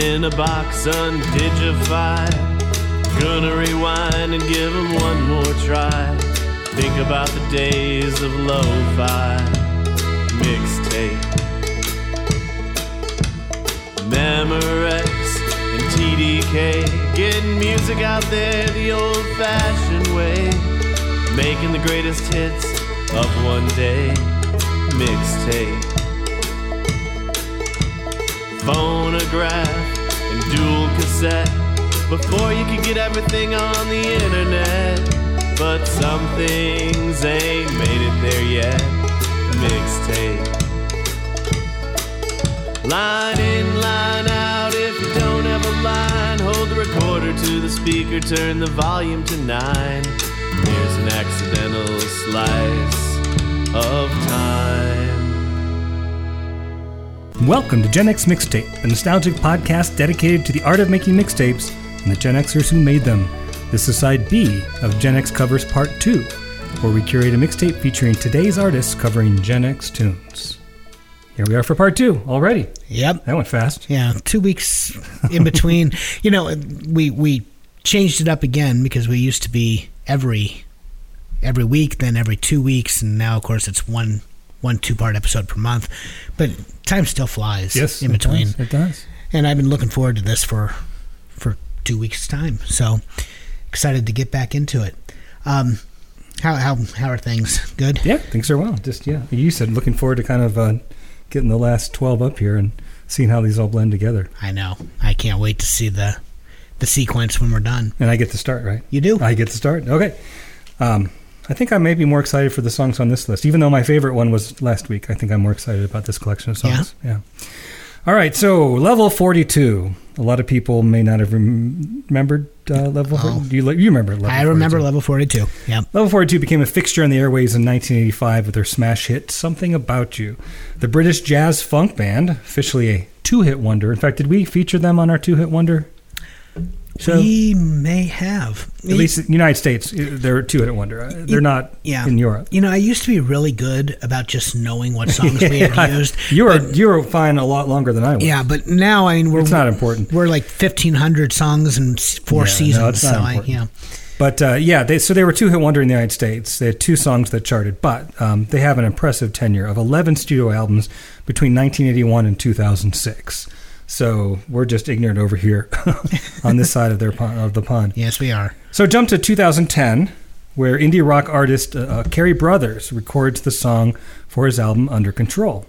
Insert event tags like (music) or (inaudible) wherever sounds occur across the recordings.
In a box undignified. Gonna rewind and give 'em one more try. Think about the days of lo-fi mixtape. Memorex and TDK getting music out there the old-fashioned way. Making the greatest hits of one day mixtape. Phonograph and dual cassette before you could get everything on the internet. But some things ain't made it there yet. Mixtape. Line in, line out. If you don't have a line, hold the recorder to the speaker, turn the volume to nine. Here's an accidental slice of time. Welcome to Gen X Mixtape, a nostalgic podcast dedicated to the art of making mixtapes and the Gen Xers who made them. This is side B of Gen X Covers Part 2, where we curate a mixtape featuring today's artists covering Gen X tunes. Here we are for Part 2 already. Yep. That went fast. Yeah, two weeks in between. (laughs) you know, we we changed it up again because we used to be every every week, then every two weeks, and now of course it's one one two part episode per month. But time still flies. Yes, in it between, does, It does. and I've been looking forward to this for for two weeks time. So excited to get back into it. Um, how how how are things? Good. Yeah, things are well. Just, yeah. You said looking forward to kind of uh, getting the last 12 up here and seeing how these all blend together. I know. I can't wait to see the the sequence when we're done. And I get to start, right? You do? I get to start. Okay. Um, I think I may be more excited for the songs on this list, even though my favorite one was last week. I think I'm more excited about this collection of songs. Yeah. yeah. All right. So level 42. A lot of people may not have rem- remembered uh, level. Oh. 40. Do you, you remember level? I remember 42. level 42. Yeah. Level 42 became a fixture on the airways in 1985 with their smash hit "Something About You." The British jazz funk band, officially a two-hit wonder. In fact, did we feature them on our two-hit wonder? Show? we may have. At least in the United States, they're a two-hit wonder. Uh, They're not Yeah. in Europe. You know, I used to be really good about just knowing what songs we had (laughs) used. You were you were fine a lot longer than I was. Yeah, but now I mean we're It's not important. We're like fifteen hundred songs and four Yeah, no, seasons. it's not so I, important. yeah, But uh, yeah, they, so they were two hit wonder in the United States. They had two songs that charted, but um, they have an impressive tenure of 11 studio albums between 1981 and 2006. So we're just ignorant over here (laughs) on this (laughs) side of their pond, of the pond. yes, we are. So jump to 2010, where indie rock artist uh, Cary Brothers records the song for his album Under Control.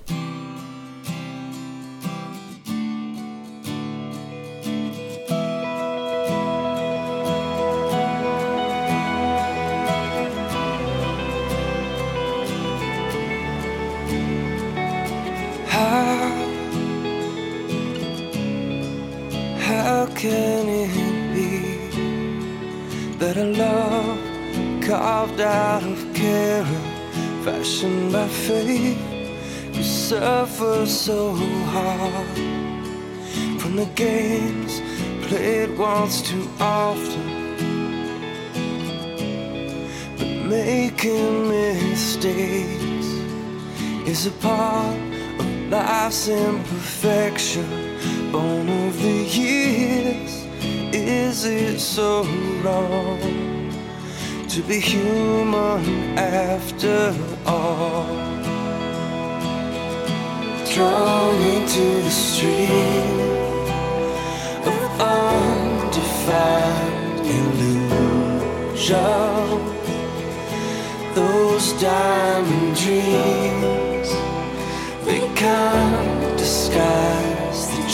Can it be that a love carved out of care, fashioned by faith, could suffer so hard from the games played once too often? But making mistakes is a part of life's imperfection, born of the years. Is it so wrong to be human after all? Drawn into the stream of undefined illusion those diamond dreams they can't disguise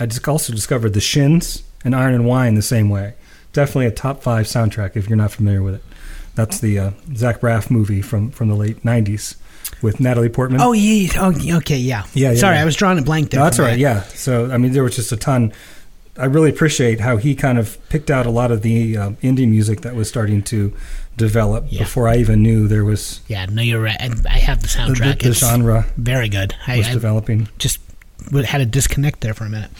I also discovered The Shins and Iron and Wine the same way. Definitely a top five soundtrack if you're not familiar with it. That's the uh, Zach Braff movie from, from the late 90s with Natalie Portman. Oh, yeah. Oh, okay. Yeah. Yeah, yeah, Sorry, yeah. I was drawing a blank there. No, that's all right. Yeah. So I mean, there was just a ton. I really appreciate how he kind of picked out a lot of the uh, indie music that was starting to develop Yeah. before I even knew there was Yeah, no, you're right. I have the the, soundtrack. the it's genre very good. I, was I developing. just had a disconnect there for a minute.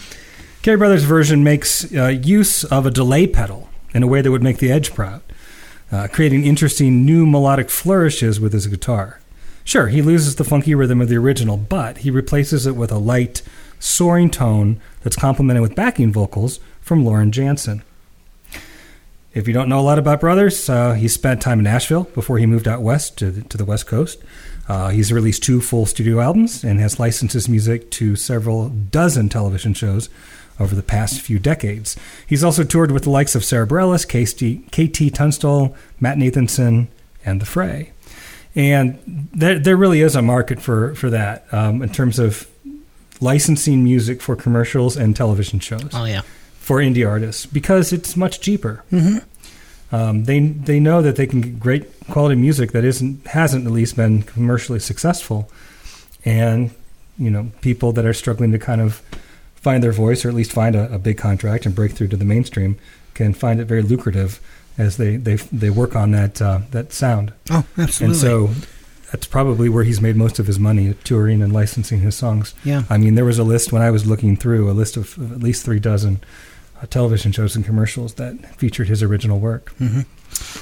Cary Brothers' version makes uh, use of a delay pedal in a way that would make the Edge proud, uh, creating interesting new melodic flourishes with his guitar. Sure, he loses the funky rhythm of the original, but he replaces it with a light, soaring tone that's complemented with backing vocals from Lauren Jansen. If you don't know a lot about Brothers, uh, he spent time in Nashville before he moved out west to the, to the West Coast. Uh, he's released two full studio albums and has licensed his music to several dozen television shows over the past few decades. He's also toured with the likes of Sara Bareilles, KT, Tunstall, Matt Nathanson, and The Fray. And there, there really is a market for, for that um, in terms of licensing music for commercials and television shows Oh yeah, for indie artists because it's much cheaper. Mm-hmm. Um, they they know that they can get great quality music that isn't hasn't at least been commercially successful, and you know people that are struggling to kind of find their voice or at least find a, a big contract and break through to the mainstream can find it very lucrative as they they they work on that uh, that sound. oh absolutely. And so that's probably where he's made most of his money, touring and licensing his songs. Yeah. I mean, there was a list when I was looking through, a list of at least three dozen television shows and commercials that featured his original work. Mm-hmm.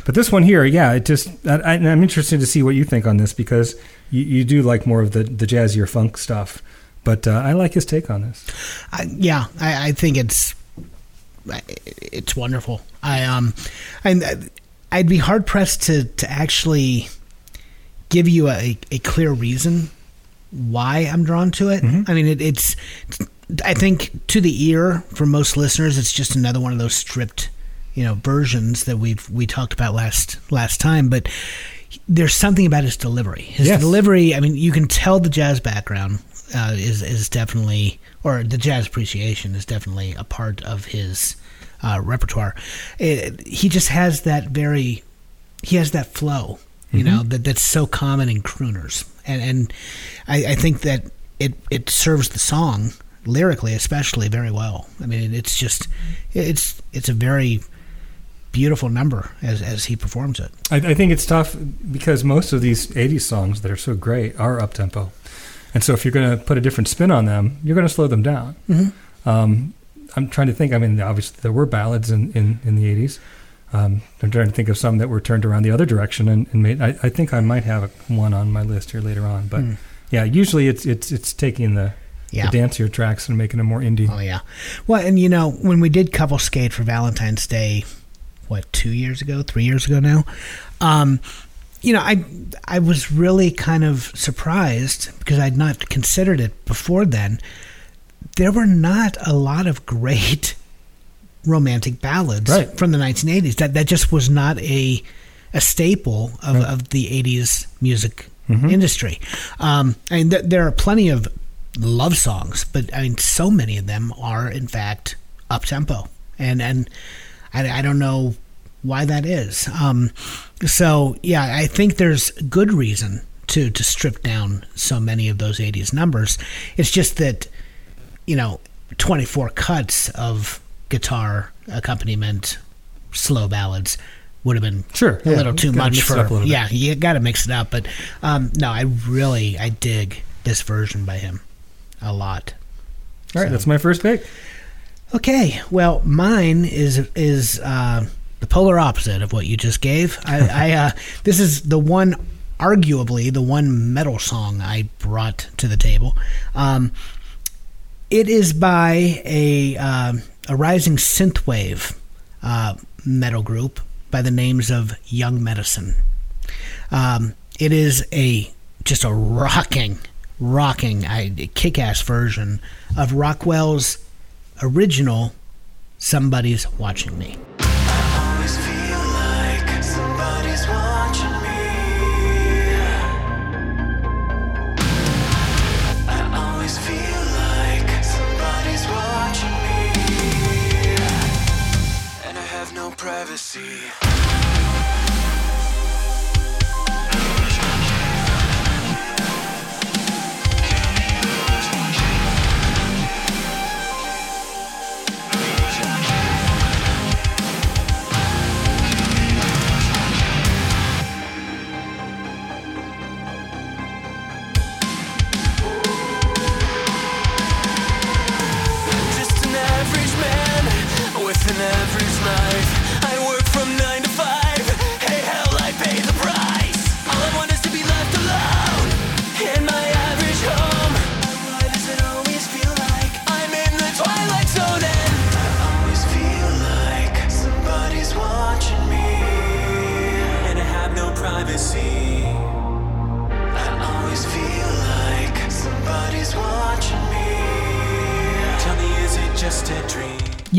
But this one here, yeah, it just, I, I'm interested to see what you think on this because you, you do like more of the, the jazzier funk stuff. But uh, I like his take on this. I, yeah, I, I think it's it's wonderful. I um, and I'd be hard pressed to to actually give you a, a clear reason why I'm drawn to it. I mean, it, it's I think to the ear for most listeners, it's just another one of those stripped, you know, versions that we've we talked about last last time, but. There's something about his delivery. His Yes. delivery. I mean, you can tell the jazz background uh, is is definitely, or the jazz appreciation is definitely a part of his uh, repertoire. It, he just has that very, he has that flow, you know, that that's so common in crooners, and and I, I think that it it serves the song lyrically, especially very well. I mean, it's just it's it's a very beautiful number as as he performs it. I, I think it's tough because most of these 80s songs that are so great are up tempo. And so if you're going to put a different spin on them, you're going to slow them down. Mm-hmm. Um, I'm trying to think. I mean, obviously, there were ballads in, in, in the 80s. Um, I'm trying to think of some that were turned around the other direction and, and made. I, I think I might have one on my list here later on. But Hmm. yeah, usually it's it's it's taking the, Yeah. the dancier tracks and making them more indie. Oh yeah. Well, and you know, when we did couple skate for Valentine's Day, what two years ago, three years ago now, um, you know, I I was really kind of surprised because I'd not considered it before then. There were not a lot of great (laughs) romantic ballads Right. from the 1980s. That that just was not a a staple of, Right. of the 80s music Mhm. industry. Um, I mean, th- there are plenty of love songs, but I mean, so many of them are in fact up tempo, and and I, I don't know why that is. Um, so yeah, I think there's good reason to to strip down so many of those '80s numbers. It's just that you know, 24 cuts of guitar accompaniment, slow ballads would have been Sure, a yeah, little too much for a little bit. yeah you got to mix it up but um, no i really i dig this version by him a lot All right, So- that's my first pick. okay well mine is is uh, the polar opposite of what you just gave i, (laughs) I uh, this is the one arguably the one metal song i brought to the table um, it is by a uh, a rising synthwave uh, metal group by the names of Young Medicine. Um, it is a just a rocking, rocking, I, kick-ass version of Rockwell's original "Somebody's Watching Me."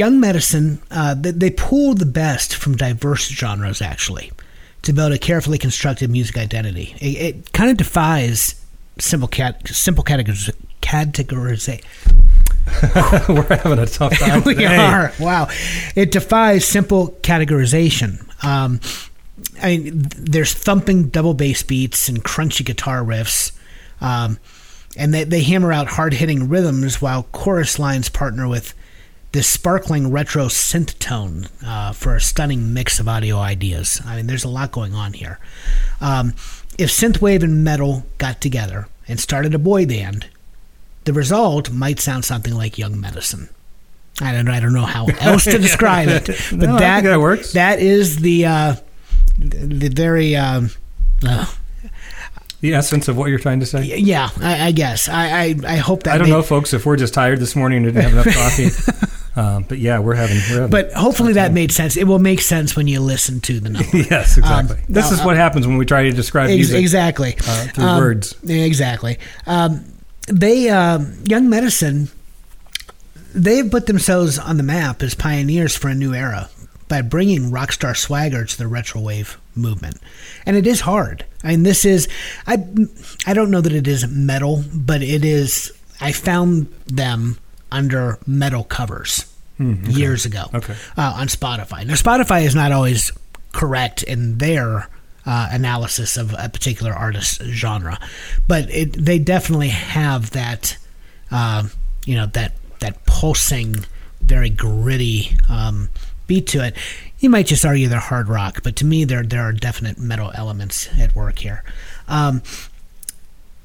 Young Medicine, uh, they, they pull the best from diverse genres, actually, to build a carefully constructed music identity. It, it kind of defies simple cat, simple categoriz- categorization. (laughs) We're having a tough time. (laughs) we today. are. Wow. It defies simple categorization. Um, I mean, there's thumping double bass beats and crunchy guitar riffs. Um, and they, they hammer out hard hitting rhythms while chorus lines partner with this sparkling retro synth tone uh, for a stunning mix of audio ideas. I mean, there's a lot going on here. Um, if synthwave and metal got together and started a boy band, the result might sound something like Young Medicine. I don't, I don't know how (laughs) else to describe it, but No, that that works. That is the uh, the very um, uh, The essence of what you're trying to say. yeah. I, I guess I, I I hope that I don't made- know, folks, if we're just tired this morning and didn't have enough (laughs) coffee. um, but yeah, we're having. We're having But hopefully that made sense. It will make sense when you listen to the number. (laughs) yes, exactly. Um, this uh, is what happens when we try to describe Ex- music exactly. uh, through Um, words. Exactly. Um, they um, Young Medicine. They've put themselves on the map as pioneers for a new era by bringing rockstar swagger to the retro wave movement, and it is hard. I mean, this is I I don't know that it is metal, but it is. I found them under metal covers years ago Okay. uh, on Spotify. Now, Spotify is not always correct in their uh, analysis of a particular artist's genre, but it, they definitely have that, uh, you know, that that pulsing, very gritty um, beat to it. You might just argue they're hard rock, but to me, there there are definite metal elements at work here. Um,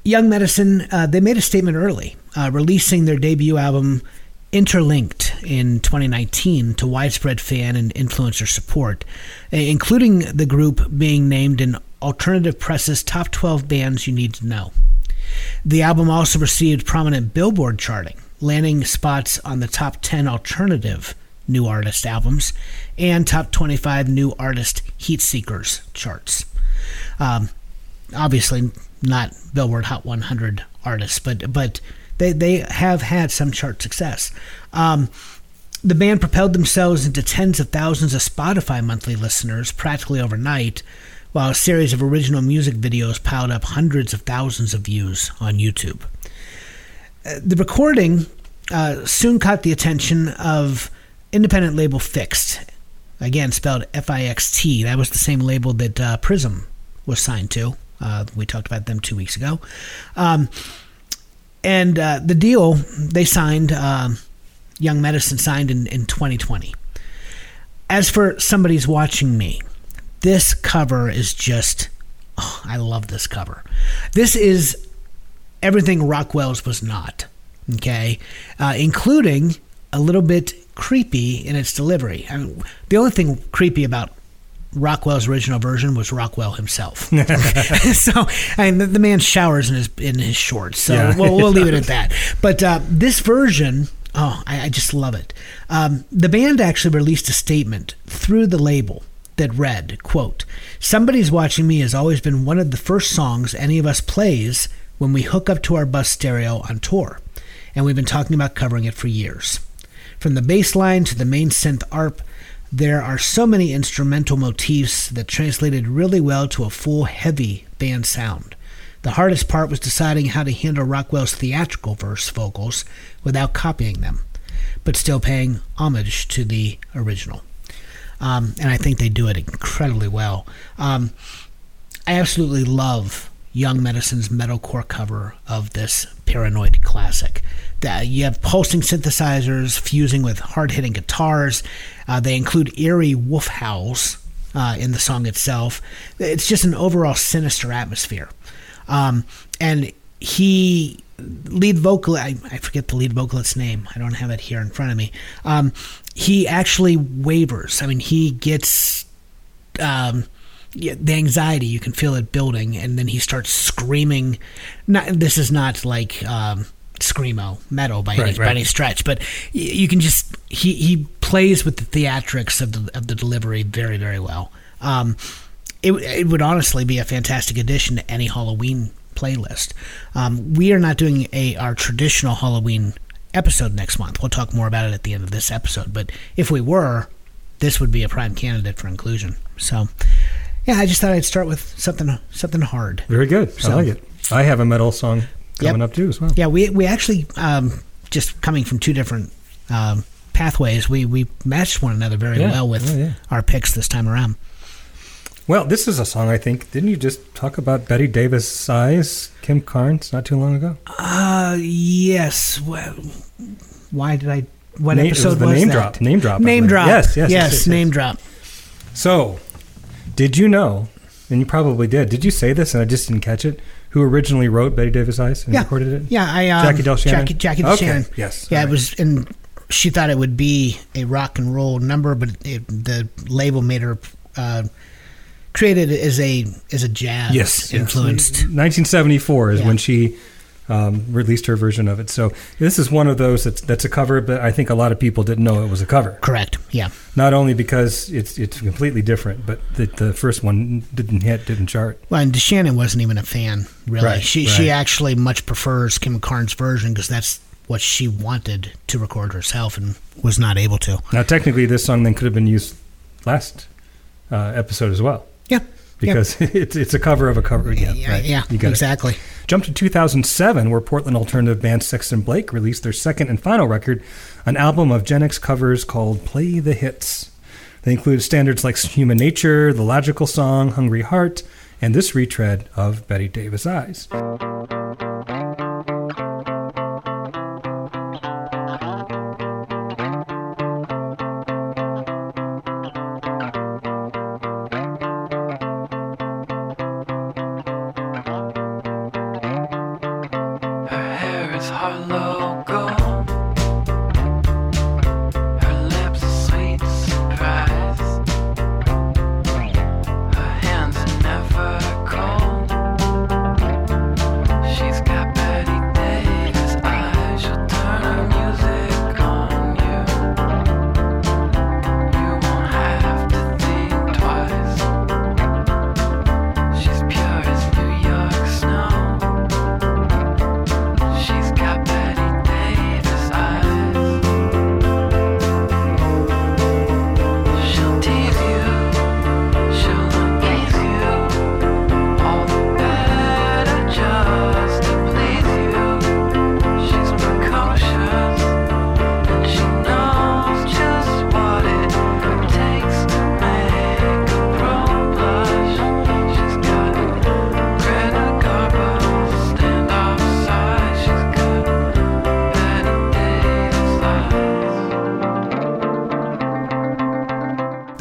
Young Medicine, uh, they made a statement early, uh, releasing their debut album Interlinked in 2019 to widespread fan and influencer support, including the group being named in Alternative Press's top 12 bands you need to know. The album also received prominent Billboard charting, landing spots on the top 10 alternative new artist albums and top 25 new artist heat seekers charts. Um, obviously not Billboard Hot 100 artists, but but they they have had some chart success. Um, the band propelled themselves into tens of thousands of Spotify monthly listeners practically overnight, while a series of original music videos piled up hundreds of thousands of views on YouTube. Uh, the recording uh, soon caught the attention of independent label FiXT, again spelled F-I-X-T. That was the same label that uh, Prism was signed to. Uh, we talked about them two weeks ago. Um, and uh, the deal they signed, um, Young Medicine signed in, in 2020. As for Somebody's Watching Me, this cover is just, oh, I love this cover. This is everything Rockwell's was not, okay? Uh, including a little bit creepy in its delivery. I mean, the only thing creepy about Rockwell's original version was Rockwell himself. (laughs) (laughs) so I mean, the, the man showers in his in his shorts. So Yeah. we'll, we'll leave it at (laughs) that. But uh, this version, oh, I, I just love it. Um, the band actually released a statement through the label that read, "quote Somebody's watching me has always been one of the first songs any of us plays when we hook up to our bus stereo on tour, and we've been talking about covering it for years." From the bass line to the main synth ARP, there are so many instrumental motifs that translated really well to a full, heavy band sound. The hardest part was deciding how to handle Rockwell's theatrical verse vocals without copying them, but still paying homage to the original. Um, and I think they do it incredibly well. Um, I absolutely love Young Medicine's metalcore cover of this Paranoid classic. That you have pulsing synthesizers fusing with hard-hitting guitars. Uh, they include eerie wolf howls uh, in the song itself. It's just an overall sinister atmosphere. Um, and he lead vocal I, I forget the lead vocalist's name i don't have it here in front of me um, he actually wavers i mean he gets um, yeah, the anxiety you can feel it building and then he starts screaming not this is not like um, screamo metal by, any, Right, by any stretch but you can just he, he plays with the theatrics of the, of the delivery very very well um, it, it would honestly be a fantastic addition to any Halloween playlist. Um, we are not doing a our traditional Halloween episode next month. We'll talk more about it at the end of this episode. But if we were, this would be a prime candidate for inclusion. So, yeah, I just thought I'd start with something something hard. Very good. So- I like it. I have a metal song coming Yep. up too as well. Yeah, we we actually um, just coming from two different um, pathways. We we matched one another very Yeah. well with Oh, yeah. our picks this time around. Well, this is a song I think. Didn't you just talk about Bette Davis Eyes, Kim Carnes, not too long ago? Uh, yes. Well, why did I? What Name- was episode the was name that? drop. Name drop. Name drop. Yes, yes, yes, yes. yes, yes. Name drop. So, did you know? And you probably did. Did you say this and I just didn't catch it? Who originally wrote Bette Davis Eyes and Yeah. recorded it? Yeah, I um, Jackie DeShannon? Jackie, Jackie Okay, DeShannon. yes, Yeah, all it was, and she thought it would be a rock and roll number, but it, the label made her uh, created as a as a jazz Yes, yes. influenced. 1974 is Yeah. when she um, released her version of it. So this is one of those that's that's a cover, but I think a lot of people didn't know it was a cover. Correct. Yeah. Not only because it's it's completely different, but the, the first one didn't hit, didn't chart. Well, and DeShannon wasn't even a fan, really. Right, she right. she actually much prefers Kim Carnes' version because that's what she wanted to record herself and was not able to. Now, technically, this song then could have been used last uh, episode as well Because (laughs) it's it's a cover of a cover. Yeah, Yeah. right. yeah You got it. exactly. Jump to 2007, where Portland alternative band Sexton Blake released their second and final record, an album of Gen X covers called Play the Hits. They include standards like Human Nature, The Logical Song, Hungry Heart, and this retread of Bette Davis Eyes.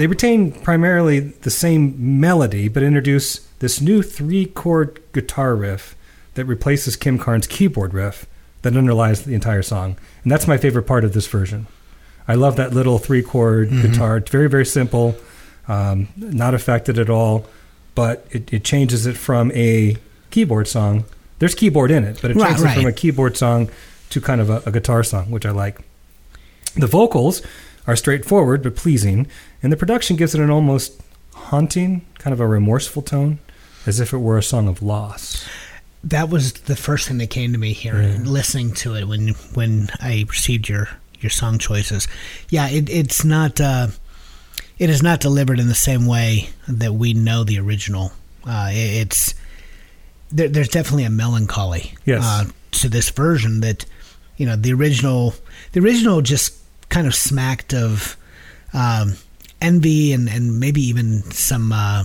Retain primarily the same melody, but introduce this new three chord guitar riff that replaces Kim Carnes' keyboard riff that underlies the entire song. And that's my favorite part of this version. I love that little three chord guitar. It's very, very simple, um, not affected at all, but it, it changes it from a keyboard song. There's keyboard in it, but it Right, changes it from a keyboard song to kind of a, a guitar song, which I like. The vocals are straightforward but pleasing, and the production gives it an almost haunting, kind of a remorseful tone, as if it were a song of loss. That was the first thing that came to me here, Yeah. listening to it when when I received your your song choices. Yeah, it, it's not uh, it is not delivered in the same way that we know the original. Uh, it- it's there, there's definitely a melancholy Yes. uh, to this version that you know the original the original just kind of smacked of um, envy and and maybe even some. Uh,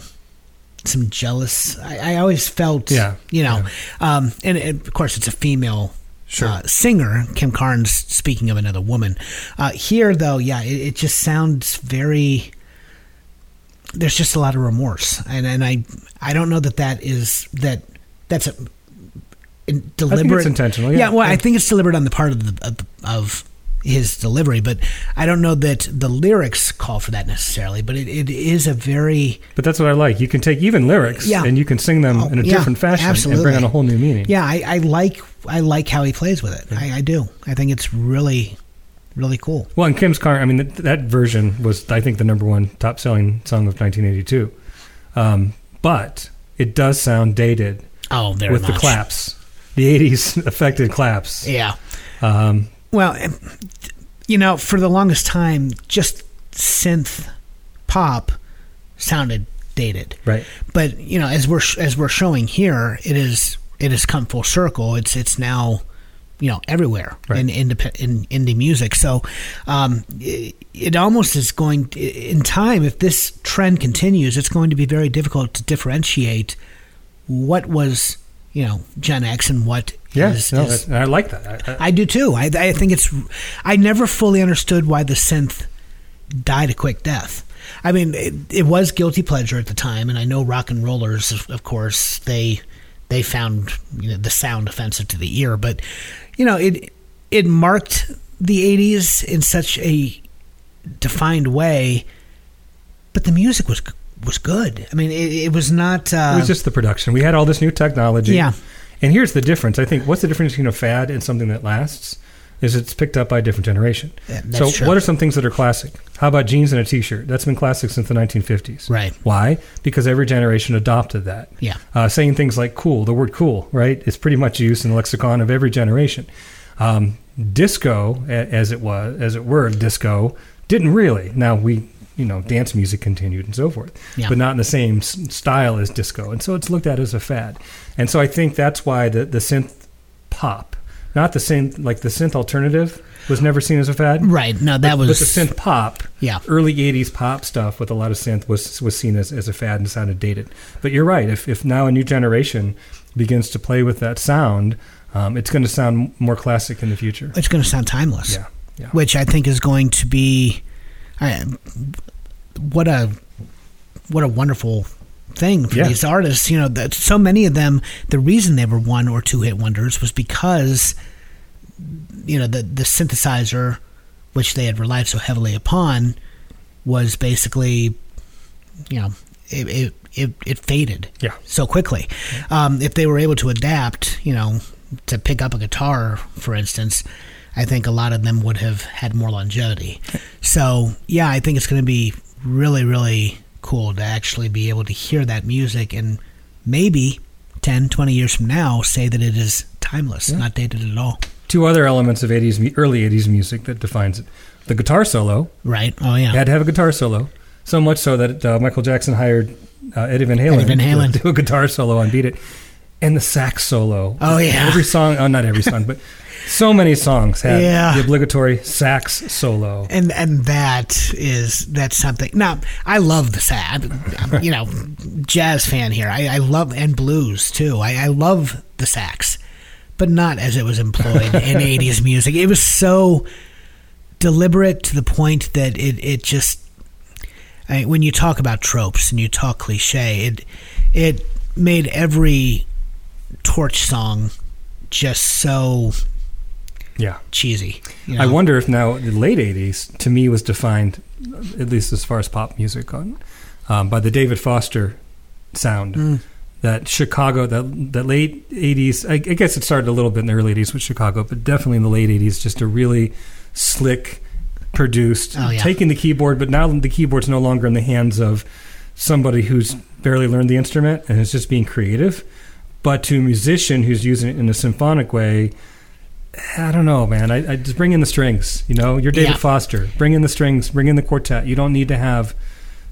some jealous. I, I always felt, Yeah, you know, um, and, and of course it's a female Sure. uh, singer, Kim Carnes. Speaking of another woman, uh, here though, yeah, it, it just sounds very. There's just a lot of remorse, and and I I don't know that that is that that's a in, deliberate. intentional, yeah. well, I think it's deliberate on the part of the of, the- of his delivery, but I don't know that the lyrics call for that necessarily. But it, it is a very But that's what I like. You can take even lyrics Yeah. and you can sing them Oh, in a yeah, different fashion and bring on a whole new meaning. Yeah, I, I like I like how he plays with it. I, I do. I think it's really, really cool. Well, and Kim Carnes, I mean, th- that version was, I think, the number one top selling song of 1982. Um, but it does sound dated Oh, very with much. the claps, the 80s (laughs) affected claps. Yeah, Um, Well, you know, for the longest time, just synth pop sounded dated. Right. But you know, as we're as we're showing here, it is it has come full circle. It's it's now you know everywhere Right. in, indep- in indie music. So um, it, it almost is going in time. If this trend continues, it's going to be very difficult to differentiate what was you know Gen X and what Yeah, is- no, is- I like that. I, I, I do too. I, I think it's. I never fully understood why the synth died a quick death. I mean, it, it was guilty pleasure at the time, and I know rock and rollers, of, of course, they they found you know, the sound offensive to the ear, but you know, it it marked the '80s in such a defined way. But the music was was good. I mean, it, it was not. Uh, it was just the production. We had all this new technology. Yeah. And here's the difference. I think what's the difference between a fad and something that lasts? Is it's picked up by a different generation. Yeah, so true. what are some things that are classic? How about jeans and a t-shirt? That's been classic since the 1950s. Right. Why? Because every generation adopted that. Yeah. Uh, saying things like cool, the word cool, right, is pretty much used in the lexicon of every generation. Um, disco, as it was, as it were, disco didn't really. Now we, you know, dance music continued and so forth, Yeah. but not in the same s- style as disco, and so it's looked at as a fad. And so I think that's why the the synth pop, not the synth like the synth alternative, was never seen as a fad. right. No, that But- was but the synth pop, Yeah. early '80s pop stuff with a lot of synth was was seen as, as a fad and sounded dated. But you're right. If if now a new generation begins to play with that sound, um, it's going to sound more classic in the future. It's going to sound timeless. Yeah, yeah. which I think is going to be, I, what a what a wonderful thing for Yeah. these artists. You know, that so many of them, the reason they were one or two hit wonders was because, you know, the the synthesizer, which they had relied so heavily upon, was basically, you know, it it it, it faded Yeah. so quickly. Um, if they were able to adapt, you know, to pick up a guitar, for instance, I think a lot of them would have had more longevity. So, yeah, I think it's going to be really, really cool to actually be able to hear that music and maybe 10, 20 years from now say that it is timeless, not dated at all. Two other elements of '80s, early '80s music that defines it: the guitar solo. Right? Oh, yeah. You had to have a guitar solo. So much so that uh, Michael Jackson hired uh, Eddie Van Halen, Eddie Van Halen. to (laughs) do a guitar solo on "Beat It," and the sax solo. Oh, yeah. every song. Oh, not every song, but (laughs) so many songs have Yeah. the obligatory sax solo. and and that is that's something. Now I love the sad, you know, jazz fan here. I, I love and blues too. I, I love the sax, but not as it was employed in (laughs) '80s music. It was so deliberate to the point that it it just. I, when you talk about tropes and you talk cliche, it it made every torch song just so Yeah. cheesy. you I wonder if now the late '80s to me was defined, at least as far as pop music, on um, by the David Foster sound. Mm. That Chicago, that that late '80s. I, I guess it started a little bit in the early '80s with Chicago, but definitely in the late '80s, just a really slick, produced, Oh, yeah. taking the keyboard. But now the keyboard's no longer in the hands of somebody who's barely learned the instrument and is just being creative, but to a musician who's using it in a symphonic way. I don't know, man. I, I just bring in the strings. You know, you're David Yeah. Foster. Bring in the strings. Bring in the quartet. You don't need to have,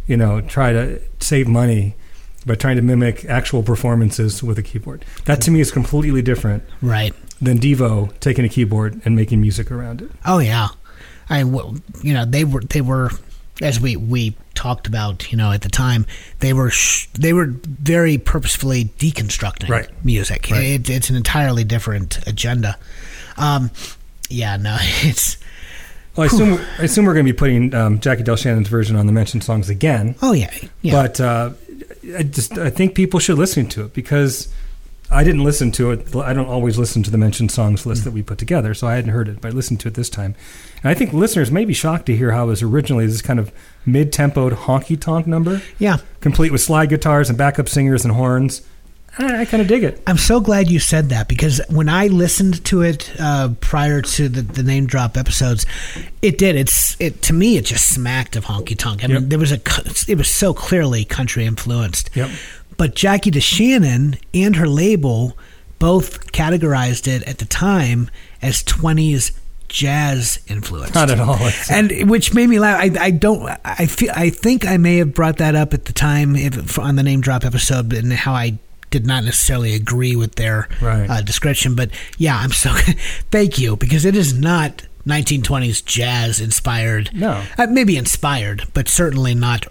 you know, try to save money by trying to mimic actual performances with a keyboard. That to me is completely different right. than Devo taking a keyboard and making music around it. Oh yeah, I you know they were they were as we we talked about you know at the time they were sh- they were very purposefully deconstructing Right. music. Right. It, it's an entirely different agenda. Um, yeah, no, (laughs) it's Well, I assume I assume we're going to be putting um, Jackie DeShannon's version on the mentioned songs again. oh yeah, yeah. But uh, I just I think people should listen to it because I didn't listen to it. I don't always listen to the mentioned songs list that we put together, so I hadn't heard it. But I listened to it this time, and I think listeners may be shocked to hear how it was originally this kind of mid-tempoed honky tonk number, yeah. complete with slide guitars and backup singers and horns. I, I kind of dig it. I'm so glad you said that because when I listened to it uh, prior to the, the name drop episodes, it did. It's it to me. It just smacked of honky tonk. I Yep. mean, there was a it was so clearly country influenced. Yep. But Jackie DeShannon and her label both categorized it at the time as 20s jazz influenced. Not at all. And which made me laugh. I, I don't. I feel. I think I may have brought that up at the time if, on the name drop episode, and how I did not necessarily agree with their Right. uh, description. But yeah, I'm so. (laughs) thank you because it is not 1920s jazz inspired. No. uh, maybe inspired, but certainly not.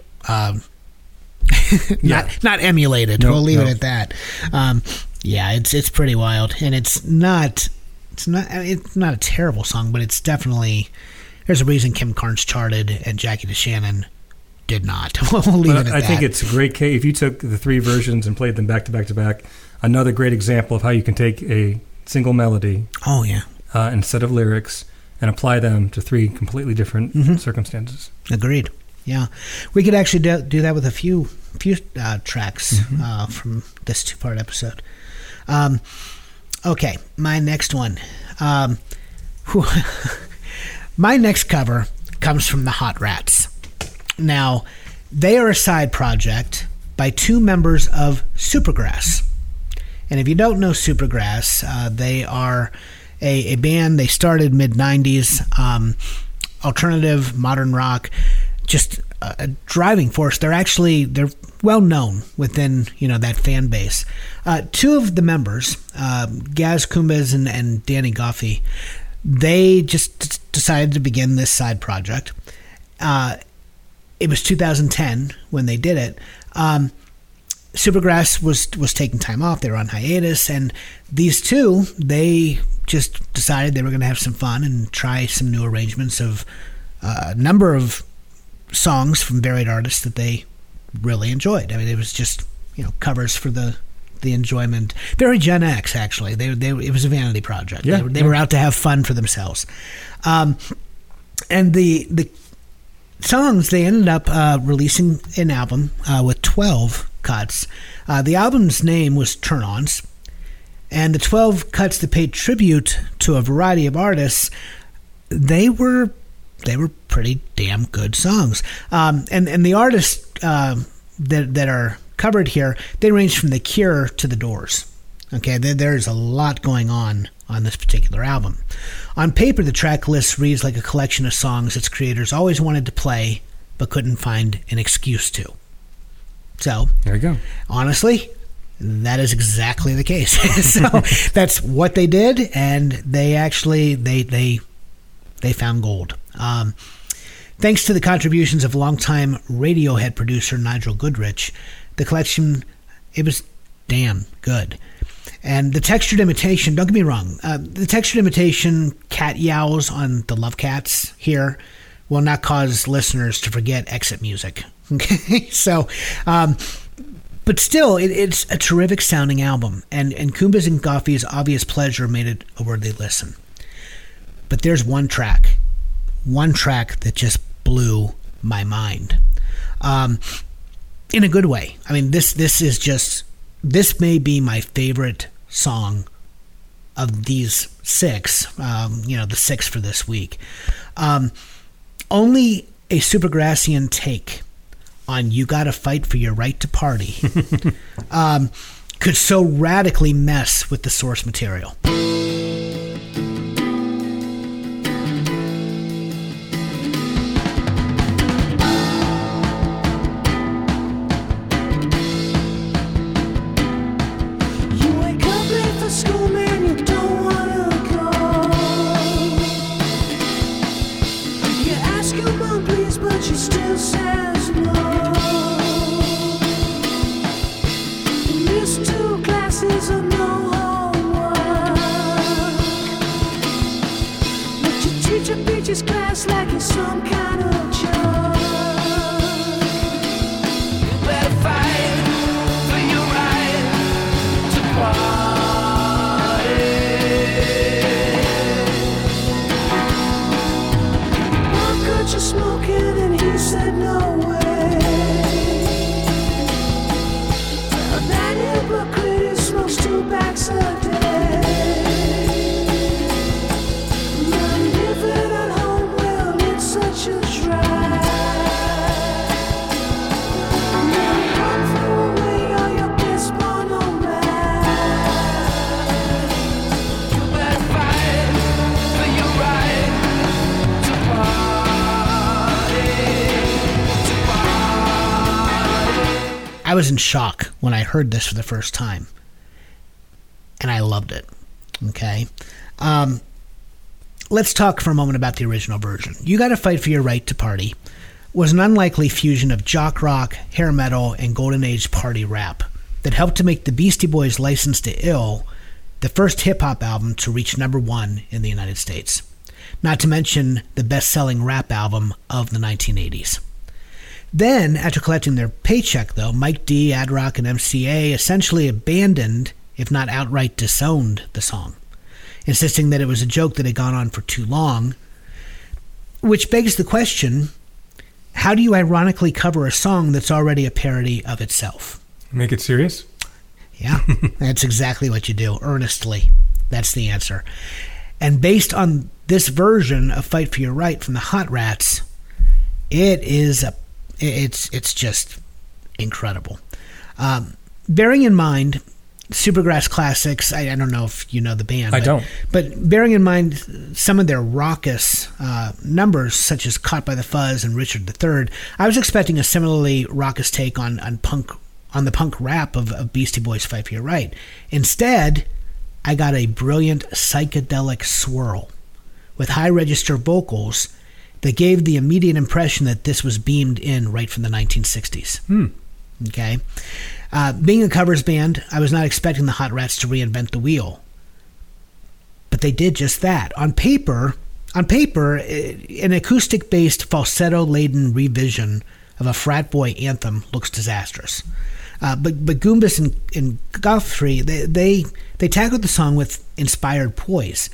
(laughs) Um, Yeah. not not emulated. Nope, we'll leave it at that. Um, yeah, it's it's pretty wild, and it's not it's not it's not a terrible song, but it's definitely there's a reason Kim Carnes charted and Jackie DeShannon did not. (laughs) we'll leave But it at I that. think it's a great case. If you took the three versions and played them back to back to back, another great example of how you can take a single melody oh yeah, uh, instead of lyrics and apply them to three completely different Mm-hmm. circumstances. agreed. Yeah, we could actually do, do that with a few few uh, tracks Mm-hmm. uh, from this two part episode. Um, okay, my next one. Um, whew. (laughs) my next cover comes from the Hot Rats. Now, they are a side project by two members of Supergrass. And if you don't know Supergrass, uh, they are a, a band. They started mid '90s, um, alternative, modern rock, just a, driving force. They're actually they're well known within you know that fan base. Uh, two of the members, um, Gaz Coombes and, and Danny Goffey, they just d- decided to begin this side project. Uh, it was 2010 when they did it. Um, Supergrass was was taking time off. They were on hiatus, and these two they just decided they were going to have some fun and try some new arrangements of uh, a number of songs from varied artists that they really enjoyed. I mean, it was just you know covers for the the enjoyment. Very Gen X, actually. They they it was a vanity project. Yeah, they, were- they yeah. were out to have fun for themselves. Um, and the the songs they ended up uh, releasing an album uh, with 12 cuts uh, the album's name was turn ons and the 12 cuts that paid tribute to a variety of artists they were they were pretty damn good songs. Um, and and the artists uh, that that are covered here they range from the cure to the doors. Okay there, there's a lot going on on this particular album. On paper the track list reads like a collection of songs its creators always wanted to play but couldn't find an excuse to. So There you go. honestly that is exactly the case. (laughs) So (laughs) that's what they did and they actually they they they found gold. Um, thanks to the contributions of longtime radiohead producer nigel godrich the collection it was damn good. And the textured imitation don't get me wrong uh, the textured imitation cat yowls on the love cats here will not cause listeners to forget exit music. (laughs) Okay so um, but still, it, it's a terrific sounding album, and and Coombes and Goffey's obvious pleasure made it a worthy listen. But there's one track, one track that just blew my mind, um, in a good way. I mean, this this is just this may be my favorite song of these six. Um, you know, the six for this week. Um, only a Supergrassian take on "You Gotta Fight for Your Right to Party" (laughs) um, could so radically mess with the source material. In shock when I heard this for the first time, and I loved it. Okay, um, let's talk for a moment about the original version. "You Got to Fight for Your Right to Party" was an unlikely fusion of jock rock, hair metal, and golden age party rap that helped to make the Beastie Boys' "License to Ill" the first hip hop album to reach number one in the United States. Not to mention the best selling rap album of the 1980s. Then, after collecting their paycheck, though, Mike D, Ad Rock, and MCA essentially abandoned, if not outright disowned, the song, insisting that it was a joke that had gone on for too long. Which begs the question how do you ironically cover a song that's already a parody of itself? Make it serious. Yeah, (laughs) that's exactly what you do, earnestly. That's the answer. And based on this version of Fight for Your Right from the Hot Rats, it is a it's it's just incredible. Um, bearing in mind Supergrass Classics, I, I don't know if you know the band. I but, don't. But bearing in mind some of their raucous uh, numbers, such as Caught by the Fuzz and Richard III, I was expecting a similarly raucous take on, on punk on the punk rap of, of Beastie Boys for Your Right. Instead, I got a brilliant psychedelic swirl with high register vocals that gave the immediate impression that this was beamed in right from the 1960s. Okay. Uh, being a covers band, I was not expecting the Hot Rats to reinvent the wheel, but they did just that. On paper, on paper, eh, an acoustic-based falsetto-laden revision of a frat boy anthem looks disastrous. Uh, but but Coombes and, and Goffey they, they they tackled the song with inspired poise.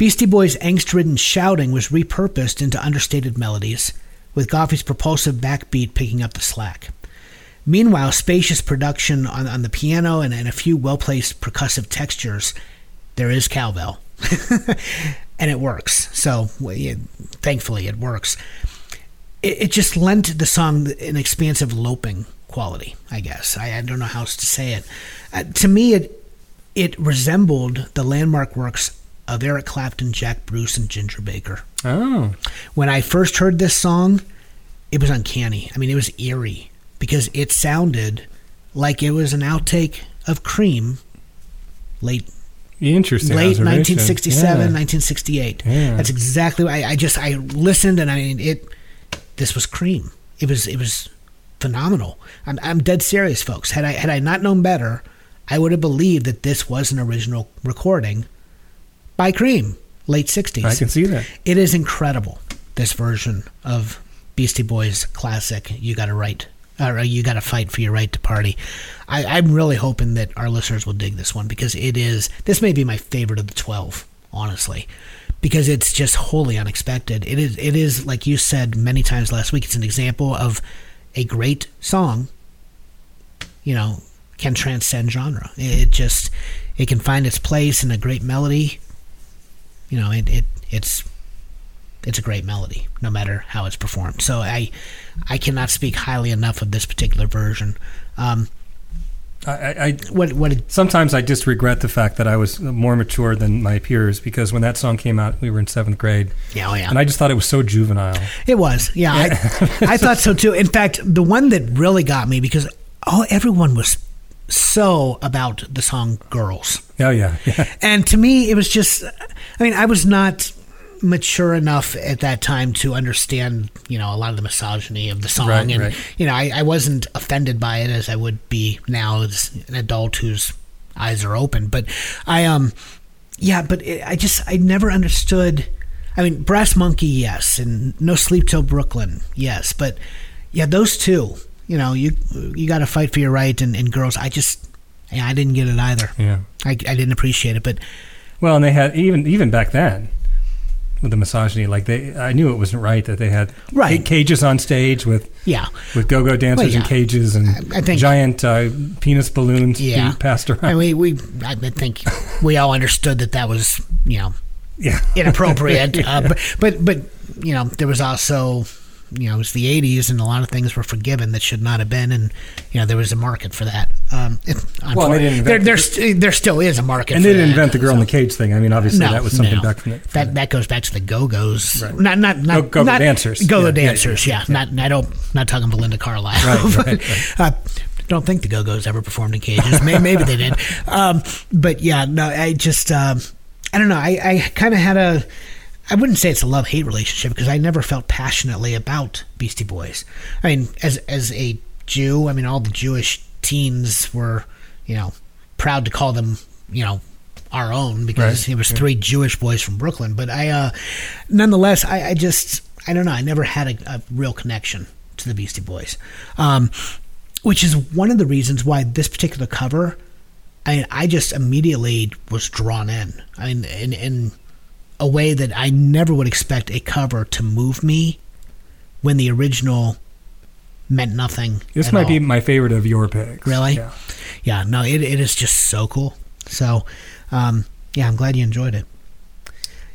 Beastie Boys' angst-ridden shouting was repurposed into understated melodies, with Goffey's propulsive backbeat picking up the slack. Meanwhile, spacious production on, on the piano and, and a few well-placed percussive textures, there is cowbell, (laughs) and it works. So, well, thankfully, it works. It, it just lent the song an expansive loping quality. I guess I, I don't know how else to say it. Uh, to me, it it resembled the landmark works Uh, of Eric Clapton, Jack Bruce, and Ginger Baker. Oh, When I first heard this song, it was uncanny. I mean, it was eerie because it sounded like it was an outtake of Cream, late interesting. late 1967, Yeah. 1968. Yeah. That's exactly. I, I just I listened and I mean it. This was Cream. It was it was phenomenal. I'm I'm dead serious, folks. Had I had I not known better, I would have believed that this was an original recording by Cream, late 60s. I can see that. It is incredible. This version of Beastie Boys classic, "You Got to Right," or uh, "You Got to Fight for Your Right to Party." I, I'm really hoping that our listeners will dig this one because it is. This may be my favorite of the twelve, honestly, because it's just wholly unexpected. It is. It is like you said many times last week. It's an example of a great song. You know, can transcend genre. It just it can find its place in a great melody. You know, it, it it's it's a great melody, no matter how it's performed. So I, I cannot speak highly enough of this particular version. Um, I, I, what what did, sometimes I just regret the fact that I was more mature than my peers because when that song came out, we were in seventh grade, yeah, oh yeah, and I just thought it was so juvenile. it was. Yeah, I, (laughs) I thought so too. In fact, the one that really got me because all everyone was so about the song "Girls." Oh yeah, yeah. (laughs) And to me, it was just, I mean, I was not mature enough at that time to understand, you know, a lot of the misogyny of the song. Right, and, right. you know, I, I wasn't offended by it as I would be now as an adult whose eyes are open. But I, um, yeah, but it, I just, I never understood. I mean, Brass Monkey, yes, and No Sleep Till Brooklyn, yes. But yeah, those two, you know, you, you got to fight for your right. And, and girls, I just, yeah, I didn't get it either. yeah. I, I didn't appreciate it, but Well, and they had even even back then with the misogyny, like they, I knew it wasn't right that they had Right. cages on stage with yeah, with go-go dancers Well, in yeah. cages and I- I think- giant uh, penis balloons Yeah. passed around. and we we I think we all understood that that was you know yeah, (laughs) inappropriate, uh, but but but you know there was also you know it was the '80s and a lot of things were forgiven that should not have been, and you know there was a market for that. Um, it, Well, they didn't invent there the- there, st- there still is a market, and for they didn't that, invent the girl in the cage thing. I mean, obviously No, that was something no. back from the. That that goes back to the Go Go's, Right. not not not Go- Go-Go not- dancers. Go-Go Yeah, yeah, dancers, yeah. Not I don't not talking Belinda Carlisle. Right, (laughs) but, right, Uh, don't think the Go Go's ever performed in cages. Maybe, maybe they did. Um, but yeah, no, I just, um, I don't know. I, I kind of had a, I wouldn't say it's a love hate relationship because I never felt passionately about Beastie Boys. I mean, as as a Jew, I mean, all the Jewish teens were, you know, proud to call them, you know, our own because Right. it was three Jewish boys from Brooklyn. But I, uh, nonetheless, I, I just, I don't know. I never had a, a real connection to the Beastie Boys, um, which is one of the reasons why this particular cover. I I just immediately was drawn in. I mean, in in a way that I never would expect a cover to move me when the original meant nothing. This might all. be my favorite of your picks. Really? Yeah. Yeah, no, it, it is just so cool. So, um, yeah, I'm glad you enjoyed it.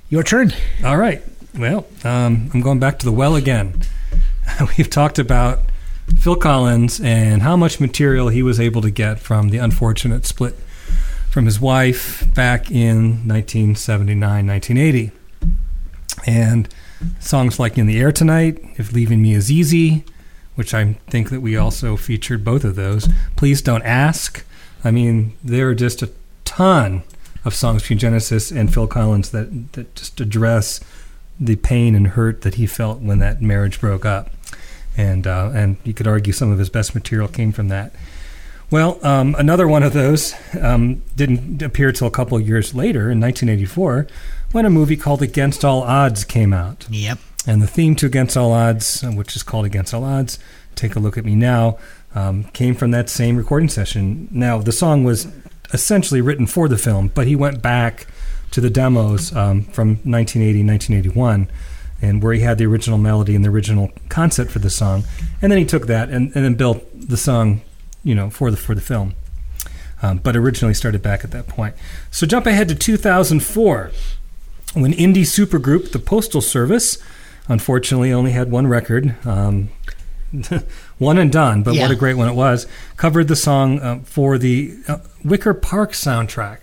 Your turn. All right. Well, um, I'm going back to the well again. (laughs) We've talked about Phil Collins and how much material he was able to get from the unfortunate split from his wife back in 1979, 1980. And songs like In the Air Tonight, If Leaving Me Is Easy, which I think that we also featured both of those. Please Don't Ask. I mean, there are just a ton of songs between Genesis and Phil Collins that, that just address the pain and hurt that he felt when that marriage broke up. And, uh, and you could argue some of his best material came from that. Well, um, another one of those um, didn't appear till a couple of years later in 1984 when a movie called Against All Odds came out. Yep. And the theme to Against All Odds, which is called Against All Odds, Take a Look at Me Now, um, came from that same recording session. Now, the song was essentially written for the film, but he went back to the demos um, from 1980, 1981, and where he had the original melody and the original concept for the song. And then he took that and, and then built the song, you know, for the, for the film. Um, but originally started back at that point. So jump ahead to 2004 when indie supergroup The Postal Service, unfortunately, only had one record, um, (laughs) one and done, but what a great one it was, covered the song uh, for the uh, Wicker Park soundtrack.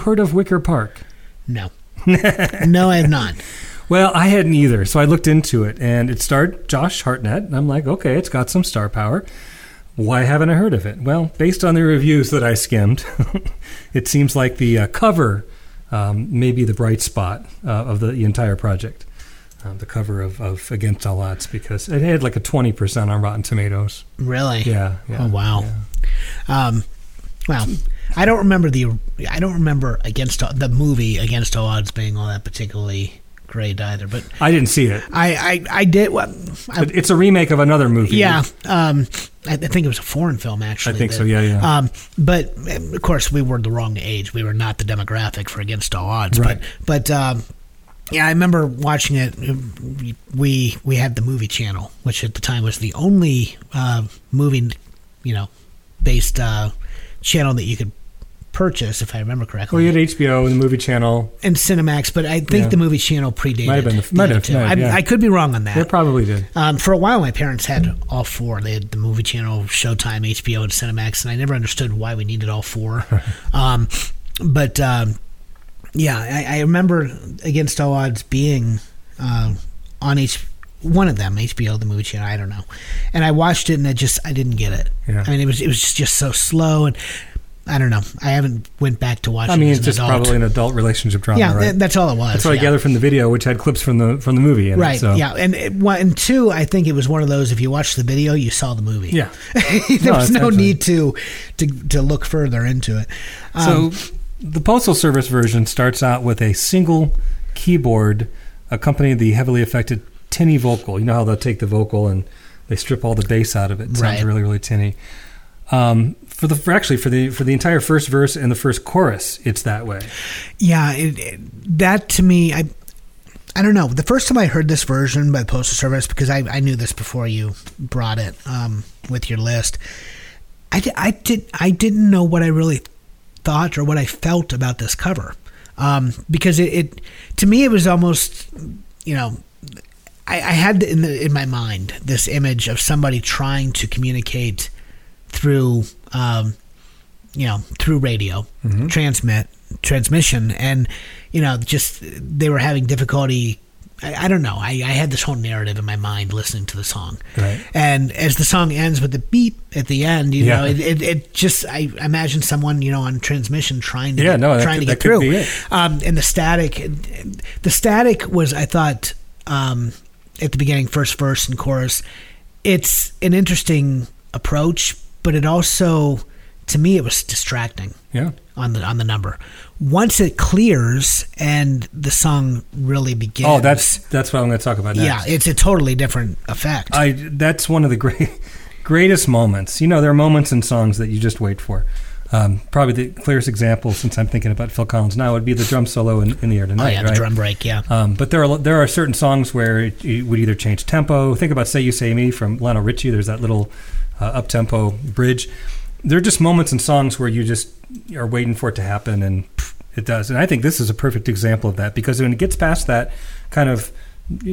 Heard of Wicker Park? No. (laughs) no, I have not. Well, I hadn't either, so I looked into it, and it starred Josh Hartnett, and I'm like, okay, it's got some star power. Why haven't I heard of it? Well, based on the reviews that I skimmed, (laughs) it seems like the uh, cover um, may be the bright spot uh, of the, the entire project. Um, the cover of, of Against All Odds, because it had like a 20% on Rotten Tomatoes. Really? Yeah. yeah Oh wow. yeah. Um, well, I don't remember the I don't remember against the movie Against All Odds being all that particularly great either. But I didn't see it. I I, I did. Well, I, it's a remake of another movie. yeah. Um, I, think it was a foreign film actually. I think that- so, yeah, yeah. Um, but um, of course we were the wrong age. We were not the demographic for Against All Odds. Right. But but um, yeah, I remember watching it. We we had the movie channel, which at the time was the only uh, movie, you know, based uh, channel that you could purchase, if I remember correctly. Well, you had HBO and the movie channel. and Cinemax, but I think Yeah. the movie channel predated. Might have been the- might have, might have, I, yeah. I could be wrong on that. They probably did. Um, for a while, my parents had all four. They had the movie channel, Showtime, HBO, and Cinemax, and I never understood why we needed all four. (laughs) um, but um, yeah, I, I remember Against All Odds being uh, on H. One of them, HBO, the movie channel. I don't know, and I watched it, and I just I didn't get it. Yeah. I mean, it was it was just so slow, and I don't know. I haven't went back to watch. It. I mean, as it's just adult. probably an adult relationship drama, yeah. right? that- that's all it was. That's what I yeah. gathered from the video, which had clips from the from the movie. In Right. It, so. Yeah. And it- one and two, I think it was one of those. If you watched the video, you saw the movie. Yeah. (laughs) there No, was no need to, to to look further into it. Um, So the Postal Service version starts out with a single keyboard accompanying the heavily affected tinny vocal. You know how they'll take the vocal and they strip all the bass out of it. It sounds Right. really, really tinny. Um, for the for actually for the for the entire first verse and the first chorus, it's that way. yeah, it, it- that to me, I I don't know. The first time I heard this version by the Postal Service, because I, I knew this before you brought it um, with your list, I, I did I didn't know what I really thought or what I felt about this cover, um, because it, it to me it was almost you know I, had in the, in my mind this image of somebody trying to communicate through um, you know through radio transmit transmission and you know just they were having difficulty I, I don't know I, I had this whole narrative in my mind listening to the song Right. and as the song ends with the beep at the end you Yeah. know it, it, it just I imagine someone you know on transmission trying to Yeah, get, no, that trying to get through it. um, and the static the static was I thought um, at the beginning first verse and chorus it's an interesting approach but it also to me it was distracting Yeah. on the on the number once it clears and the song really begins Oh, that's that's what I'm going to talk about next. yeah it's a totally different effect I that's one of the great (laughs) greatest moments. You know, there are moments in songs that you just wait for. Um, probably the clearest example, since I'm thinking about Phil Collins now, would be the drum solo in, in the air oh tonight. yeah right? the drum break yeah Um, but there are there are certain songs where it, it would either change tempo. Think about "Say You Say Me" from Lionel Richie. There's that little uh, up tempo bridge. There are just moments in songs where you just are waiting for it to happen, and it does. And I think this is a perfect example of that because when it gets past that kind of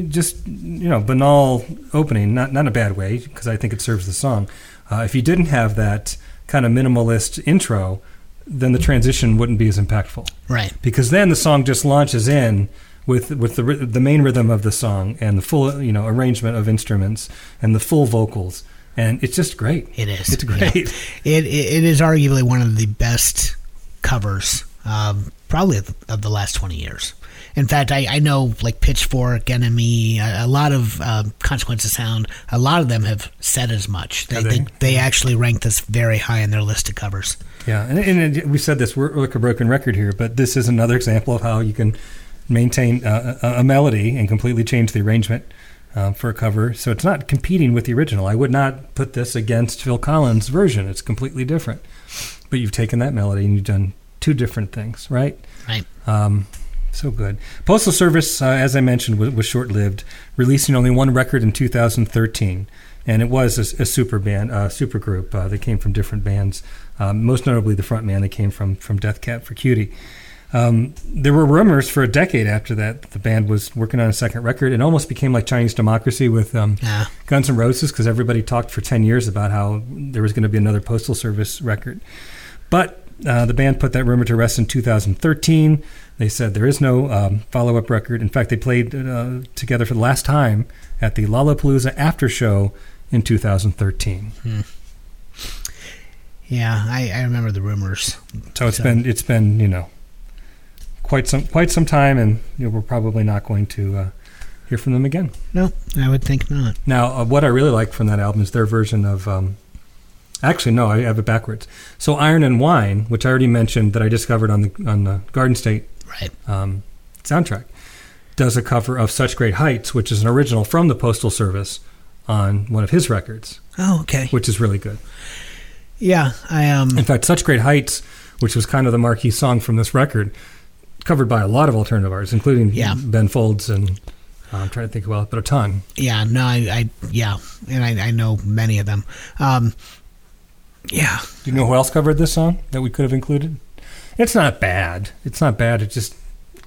just you know banal opening, not not in a bad way, because I think it serves the song. Uh, if you didn't have that kind of minimalist intro, then the transition wouldn't be as impactful right because then the song just launches in with with the the main rhythm of the song and the full you know arrangement of instruments and the full vocals and it's just great. It is. It's great. Yeah. It, it it is arguably one of the best covers, um, probably of the, of the last twenty years. In fact, I, I know like Pitchfork, NME, a, a lot of um, Consequence of Sound. A lot of them have said as much. They they? they? They, actually rank this very high in their list of covers. Yeah, and, and we said this we're, we're like a broken record here, but this is another example of how you can maintain uh, a, a melody and completely change the arrangement um, for a cover. So it's not competing with the original. I would not put this against Phil Collins' version. It's completely different. But you've taken that melody and you've done two different things, right? Right. Um, so good. Postal Service, uh, as I mentioned, was, was short lived, releasing only one record in 2013. And it was a, a super band, uh, super group. Uh, they came from different bands, um, most notably the front man. They came from, from Death Cab for Cutie. Um, there were rumors for a decade after that that the band was working on a second record. It almost became like Chinese Democracy with um, Yeah. Guns N' Roses because everybody talked for 10 years about how there was going to be another Postal Service record. But uh, the band put that rumor to rest in 2013. They said there is no um, follow up record. In fact, they played uh, together for the last time at the Lollapalooza after show in 2013. Yeah, I, I remember the rumors. So it's So- been it's been you know quite some quite some time, and you know, we're probably not going to uh, hear from them again. No, I would think not. Now, uh, what I really like from that album is their version of. Um, actually, no, I have it backwards. So, Iron and Wine, which I already mentioned that I discovered on the on the Garden State Right. um, soundtrack, does a cover of "Such Great Heights," which is an original from the Postal Service on one of his records, Oh, okay. which is really good. Yeah, I um. In fact, "Such Great Heights," which was kind of the marquee song from this record, covered by a lot of alternative artists, including Yeah. Ben Folds and uh, I'm trying to think well, but a ton. Yeah, no, I, I yeah, and I, I know many of them. Um, Yeah. Do you know who else covered this song that we could have included? It's not bad. It's not bad. It just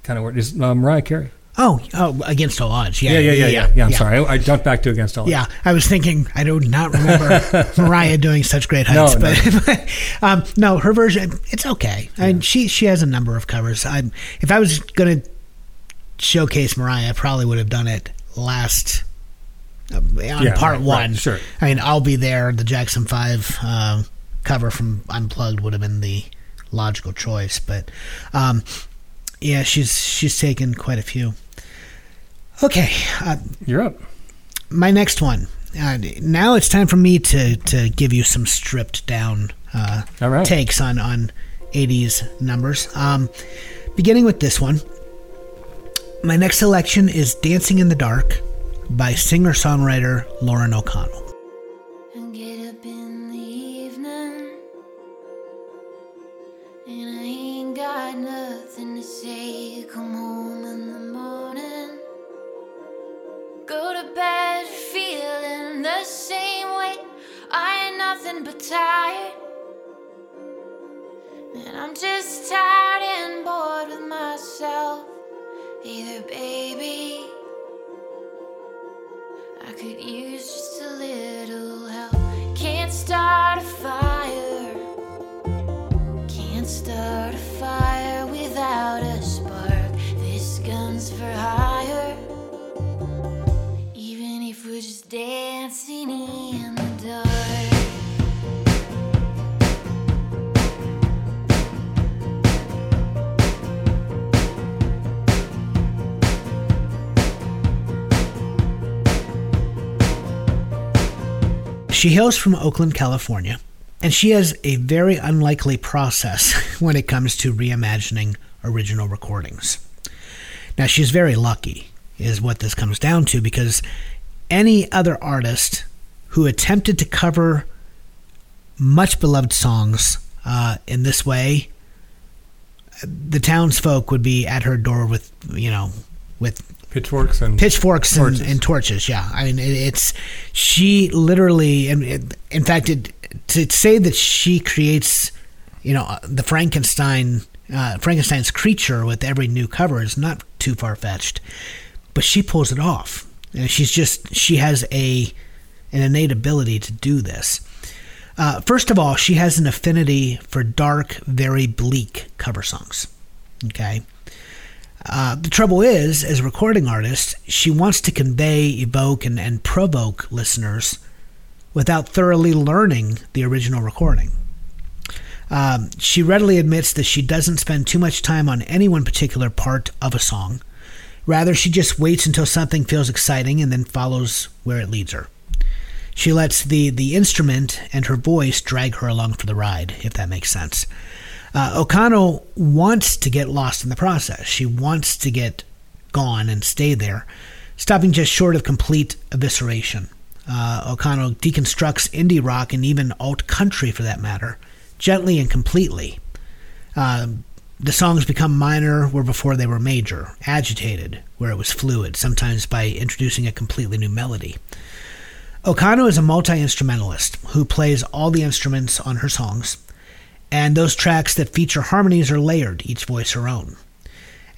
kind of worked. Is uh, Mariah Carey? Oh, oh, against all odds. Yeah, Yeah, yeah, yeah, yeah. Yeah, I'm sorry. I, I jumped back to Against All Odds. Yeah, I was thinking. I do not remember (laughs) Mariah doing such great No, heights, (laughs) but um, no, her version it's okay. I mean, she she has a number of covers. I if I was going to showcase Mariah, I probably would have done it last uh, on Yeah, part right, one. right, sure. I mean, I'll be there. The Jackson Five uh, cover from Unplugged would have been the logical choice, but um, yeah, she's she's taken quite a few. Okay, uh, You're up. my next one. Uh, now it's time for me to, to give you some stripped down uh, All right. takes on, on 80s numbers. Um, beginning with this one. My next selection is Dancing in the Dark by singer songwriter Lauren O'Connell. and get up in the evening and I ain't got nothing to say. Come home in the morning, nothing but tired, and I'm just tired She hails from Oakland, California, and she has a very unlikely process (laughs) when it comes to reimagining original recordings. Now, she's very lucky, is what this comes down to, because any other artist who attempted to cover much beloved songs uh, in this way, the townsfolk would be at her door with, you know, with Pitchforks and pitchforks and, Torches. and torches. Yeah, I mean it, it's she literally, and it, in fact, it, to say that she creates, you know, the Frankenstein, uh, Frankenstein's creature with every new cover is not too far fetched, but she pulls it off. And she's just she has a an innate ability to do this. Uh, first of all, she has an affinity for dark, very bleak cover songs. Okay. Uh, the trouble is, as a recording artist, she wants to convey, evoke, and, and provoke listeners without thoroughly learning the original recording. Um, she readily admits that she doesn't spend too much time on any one particular part of a song. Rather, she just waits until something feels exciting and then follows where it leads her. She lets the, the instrument and her voice drag her along for the ride, if that makes sense. Uh, O'Connell wants to get lost in the process. She wants to get gone and stay there, stopping just short of complete evisceration. Uh, O'Connell deconstructs indie rock and even alt country, for that matter, gently and completely. Um, the songs become minor where before they were major, agitated where it was fluid, sometimes by introducing a completely new melody. O'Connell is a multi instrumentalist who plays all the instruments on her songs, and those tracks that feature harmonies are layered, each voice her own.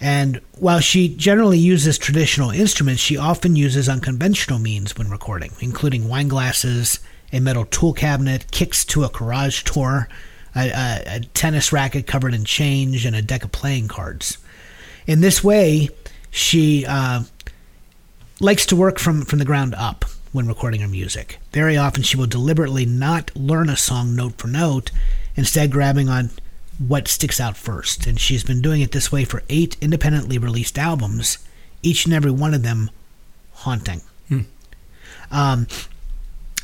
And while she generally uses traditional instruments, she often uses unconventional means when recording, including wine glasses, a metal tool cabinet, kicks to a garage door, a, a, a tennis racket covered in change, and a deck of playing cards. In this way, she uh, likes to work from, from the ground up when recording her music. Very often, she will deliberately not learn a song note for note, instead, grabbing on what sticks out first. And she's been doing it this way for eight independently released albums, each and every one of them haunting. Um,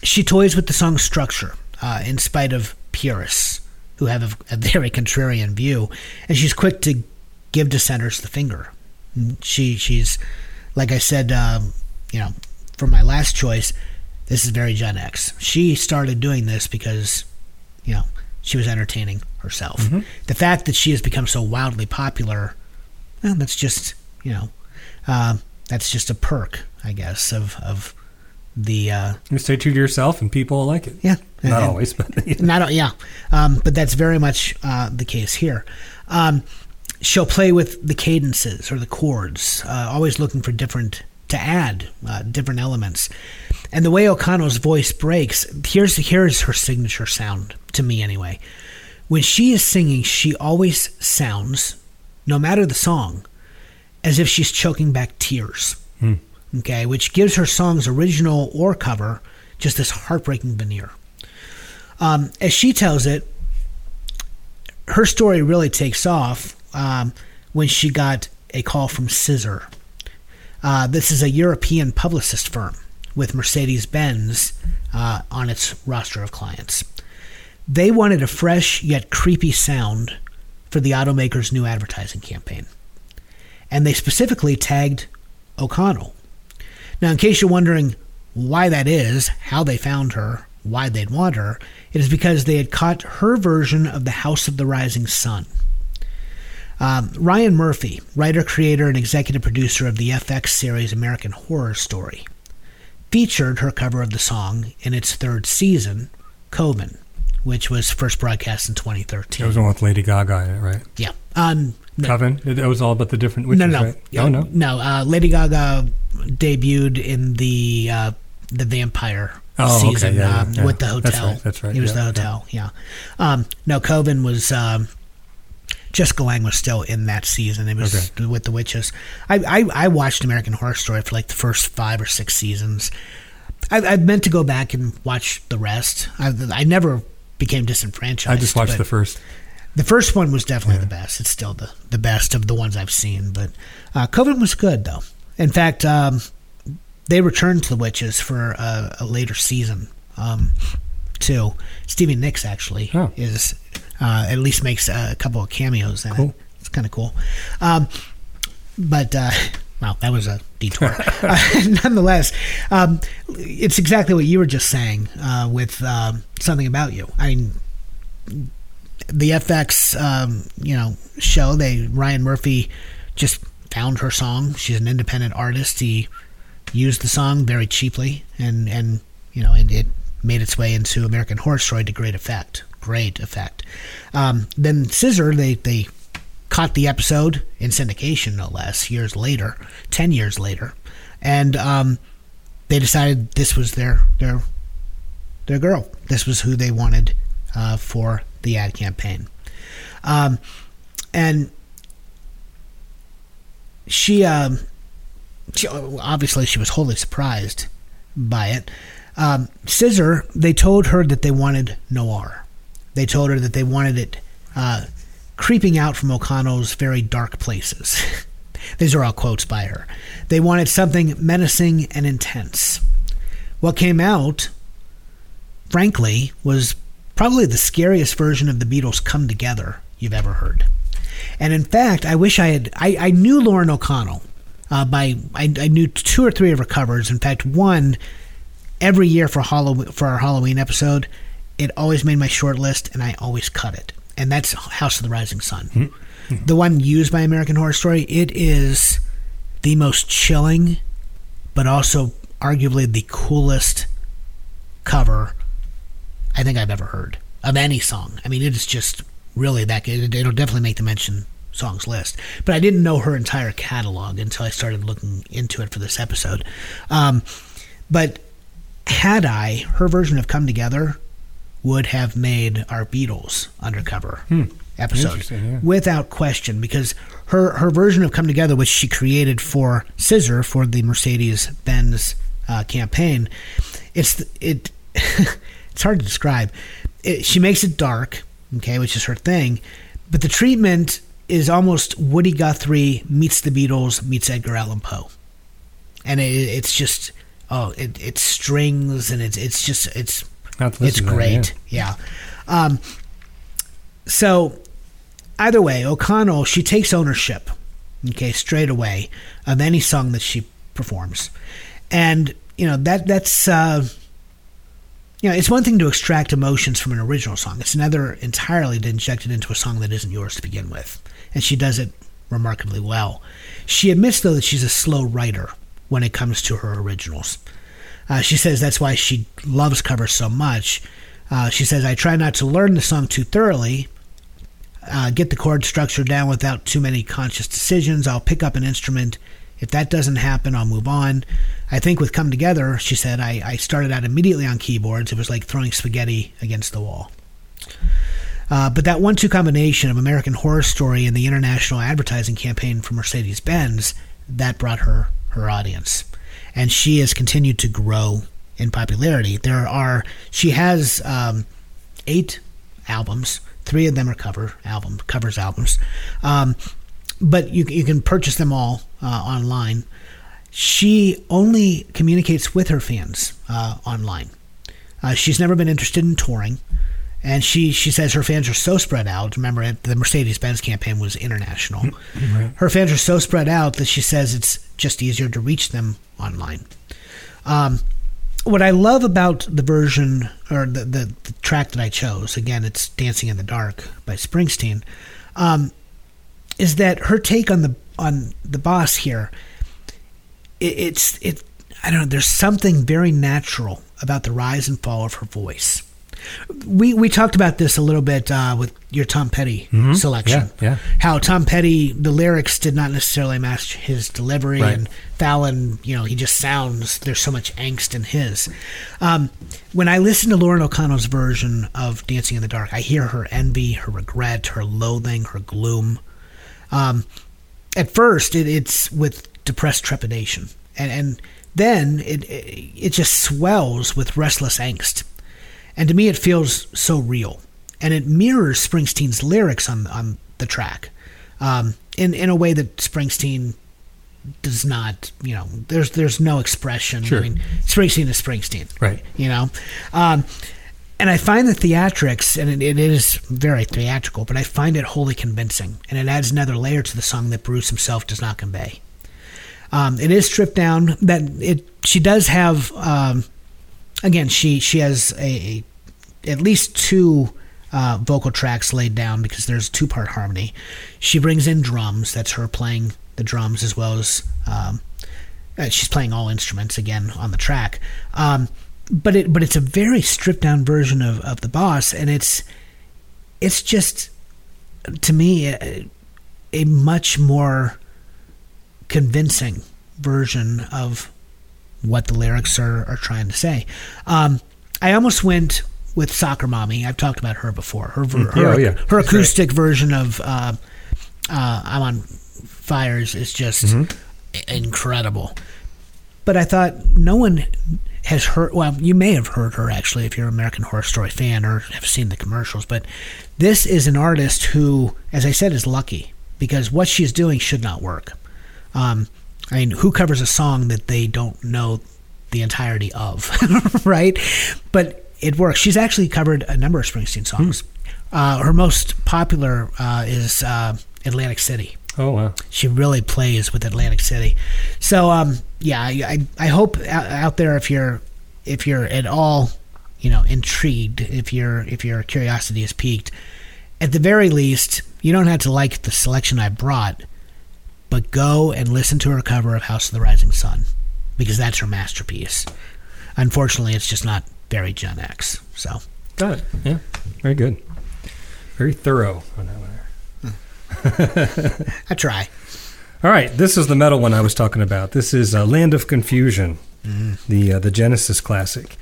she toys with the song's structure, uh, in spite of purists who have a, a very contrarian view, and she's quick to give dissenters the finger. She she's like I said, um, you know, for my last choice, this is very Gen X. She started doing this because, you know, she was entertaining herself. The fact that she has become so wildly popular, well, that's just you know, uh, that's just a perk, I guess, of of the uh, You stay true to yourself, and people will like it. yeah Not and- always, but (laughs) not yeah, um, but that's very much uh, the case here. Um, she'll play with the cadences or the chords, uh, always looking for different to add uh, different elements. And the way O'Connell's voice breaks, here's here's her signature sound to me anyway. When she is singing, she always sounds, no matter the song, as if she's choking back tears. Okay, which gives her songs, original or cover, just this heartbreaking veneer. Um, as she tells it, her story really takes off um, when she got a call from Scissor. Uh, this is a European publicist firm with Mercedes Benz uh, on its roster of clients. They wanted a fresh yet creepy sound for the automaker's new advertising campaign. And they specifically tagged O'Connell. Now, in case you're wondering why that is, how they found her, why they'd want her, it is because they had caught her version of the House of the Rising Sun. Um, Ryan Murphy, writer, creator, and executive producer of the FX series American Horror Story, featured her cover of the song in its third season, Coven, which was first broadcast in 2013. it was one with Lady Gaga in it, right? yeah. Um, no, Coven. It, it was all about the different witches, no, no, right? Yeah, Oh no. no. Uh, Lady Gaga debuted in the uh, the vampire Oh, okay, season yeah, yeah, um, yeah. with the hotel. That's right, that's right, It was the hotel. Yeah. Um, no, Coven was. Um, Jessica Lange was still in that season. It was with the witches. I, I I watched American Horror Story for like the first five or six seasons. I, I meant to go back and watch the rest. I, I never became disenfranchised. I just watched the first. the first one was definitely the best. It's still the, the best of the ones I've seen. But uh, Coven was good, though. In fact, um, they returned to the Witches for a, a later season, um, too. Stevie Nicks, actually, Oh. is uh, at least makes a couple of cameos in it. It's kind of cool. Um, but, uh, wow, that was a detour. (laughs) uh, (laughs) nonetheless, um, it's exactly what you were just saying uh, with um, Something About You. I mean, the FX, um, you know, show. They Ryan Murphy just found her song. She's an independent artist. He used the song very cheaply, and and you know, it, it made its way into American Horror Story to great effect. Great effect. Um, then Scissor, they they caught the episode in syndication, no less, years later, ten years later, and um, they decided this was their their their girl. This was who they wanted uh, for the ad campaign. Um, and she, um, she, obviously, she was wholly surprised by it. Um, Scissor, they told her that they wanted noir. They told her that they wanted it uh, creeping out from O'Connell's very dark places. (laughs) These are all quotes by her. They wanted something menacing and intense. What came out frankly, was probably the scariest version of the Beatles come together you've ever heard. And in fact, I wish I had. I, I knew Lauren O'Connell uh, by. I, I knew two or three of her covers. In fact, one every year for Halloween for our Halloween episode. It always made my short list, and I always cut it. And that's House of the Rising Sun, the one used by American Horror Story. It is the most chilling, but also arguably the coolest cover I think I've ever heard of any song. I mean, it is just really that good. It'll definitely make the mention songs list. But I didn't know her entire catalog until I started looking into it for this episode. Um, but had I, her version of Come Together would have made our Beatles undercover episode yeah. without question because her her version of Come Together, which she created for Scissor for the Mercedes Benz uh, campaign, it's it (laughs) it's hard to describe. It, she makes it dark, okay, which is her thing, but the treatment is almost Woody Guthrie meets the Beatles meets Edgar Allan Poe, and it, it's just oh, it, it's strings and it's it's just it's it's that, great, yeah. Um, so either way, O'Connell she takes ownership, okay, straight away of any song that she performs, and you know that that's uh, you know it's one thing to extract emotions from an original song. It's another entirely to inject it into a song that isn't yours to begin with, and she does it remarkably well. She admits though that she's a slow writer when it comes to her originals. Uh, she says that's why she loves covers so much. Uh, she says, I try not to learn the song too thoroughly, uh, get the chord structure down without too many conscious decisions. I'll pick up an instrument. If that doesn't happen, I'll move on. I think with Come Together, she said, I, I started out immediately on keyboards. It was like throwing spaghetti against the wall. Uh, but that one two combination of American Horror Story and the international advertising campaign for Mercedes Benz, that brought her her audience. And she has continued to grow in popularity. There are, she has um, eight albums. Three of them are cover album covers albums, um, but you you can purchase them all uh, online. She only communicates with her fans uh, online. Uh, she's never been interested in touring, and she she says her fans are so spread out. Remember, the Mercedes Benz campaign was international. (clears throat) Her fans are so spread out that she says it's just easier to reach them online. Um, what I love about the version or the, the, the track that I chose, again, it's "Dancing in the Dark" by Springsteen, um, is that her take on the on the boss here. It, it's it. I don't know. There's something very natural about the rise and fall of her voice. We we talked about this a little bit uh, with your Tom Petty selection. Mm-hmm. Yeah, yeah. How Tom Petty, the lyrics did not necessarily match his delivery, Right. and Fallon, you know, he just sounds. There's so much angst in his. Um, when I listen to Lauren O'Connell's version of Dancing in the Dark, I hear her envy, her regret, her loathing, her gloom. Um, at first, it, it's with depressed trepidation, and and then it, it it just swells with restless angst. And to me, it feels so real, and it mirrors Springsteen's lyrics on on the track, um, in in a way that Springsteen does not. You know, there's there's no expression. Sure. I mean, Springsteen is Springsteen, Right. You know, um, and I find the theatrics, and it, it is very theatrical, but I find it wholly convincing, and it adds another layer to the song that Bruce himself does not convey. Um, it is stripped down. That it she does have. Um, again, she she has a, a at least two uh, vocal tracks laid down because there's two part harmony. She brings in drums. That's her playing the drums as well as um, uh, she's playing all instruments again on the track. Um, but it but it's a very stripped down version of, of the boss, and it's it's just to me a, a much more convincing version of what the lyrics are, are trying to say. Um, I almost went with Soccer Mommy. I've talked about her before. Her ver- Yeah, her, oh, yeah. her acoustic version of uh, uh, I'm on Fires is just i- incredible. But I thought no one has heard. Well, you may have heard her actually if you're an American Horror Story fan or have seen the commercials. But this is an artist who, as I said, is lucky because what she's doing should not work. Um, I mean, who covers a song that they don't know the entirety of, (laughs) right? But it works. She's actually covered a number of Springsteen songs. Uh, her most popular uh, is uh, Atlantic City. Oh wow. She really plays with Atlantic City. So, um, yeah, I, I, hope out, out there if you're if you're at all, you know, intrigued, if your if your curiosity is piqued, at the very least, you don't have to like the selection I brought, but go and listen to her cover of House of the Rising Sun because that's her masterpiece. Unfortunately, it's just not very Gen X. So, Got it. Yeah. Very good. Very thorough on that one. I try. All right, this is the metal one I was talking about. This is uh, Land of Confusion, the uh, the Genesis classic.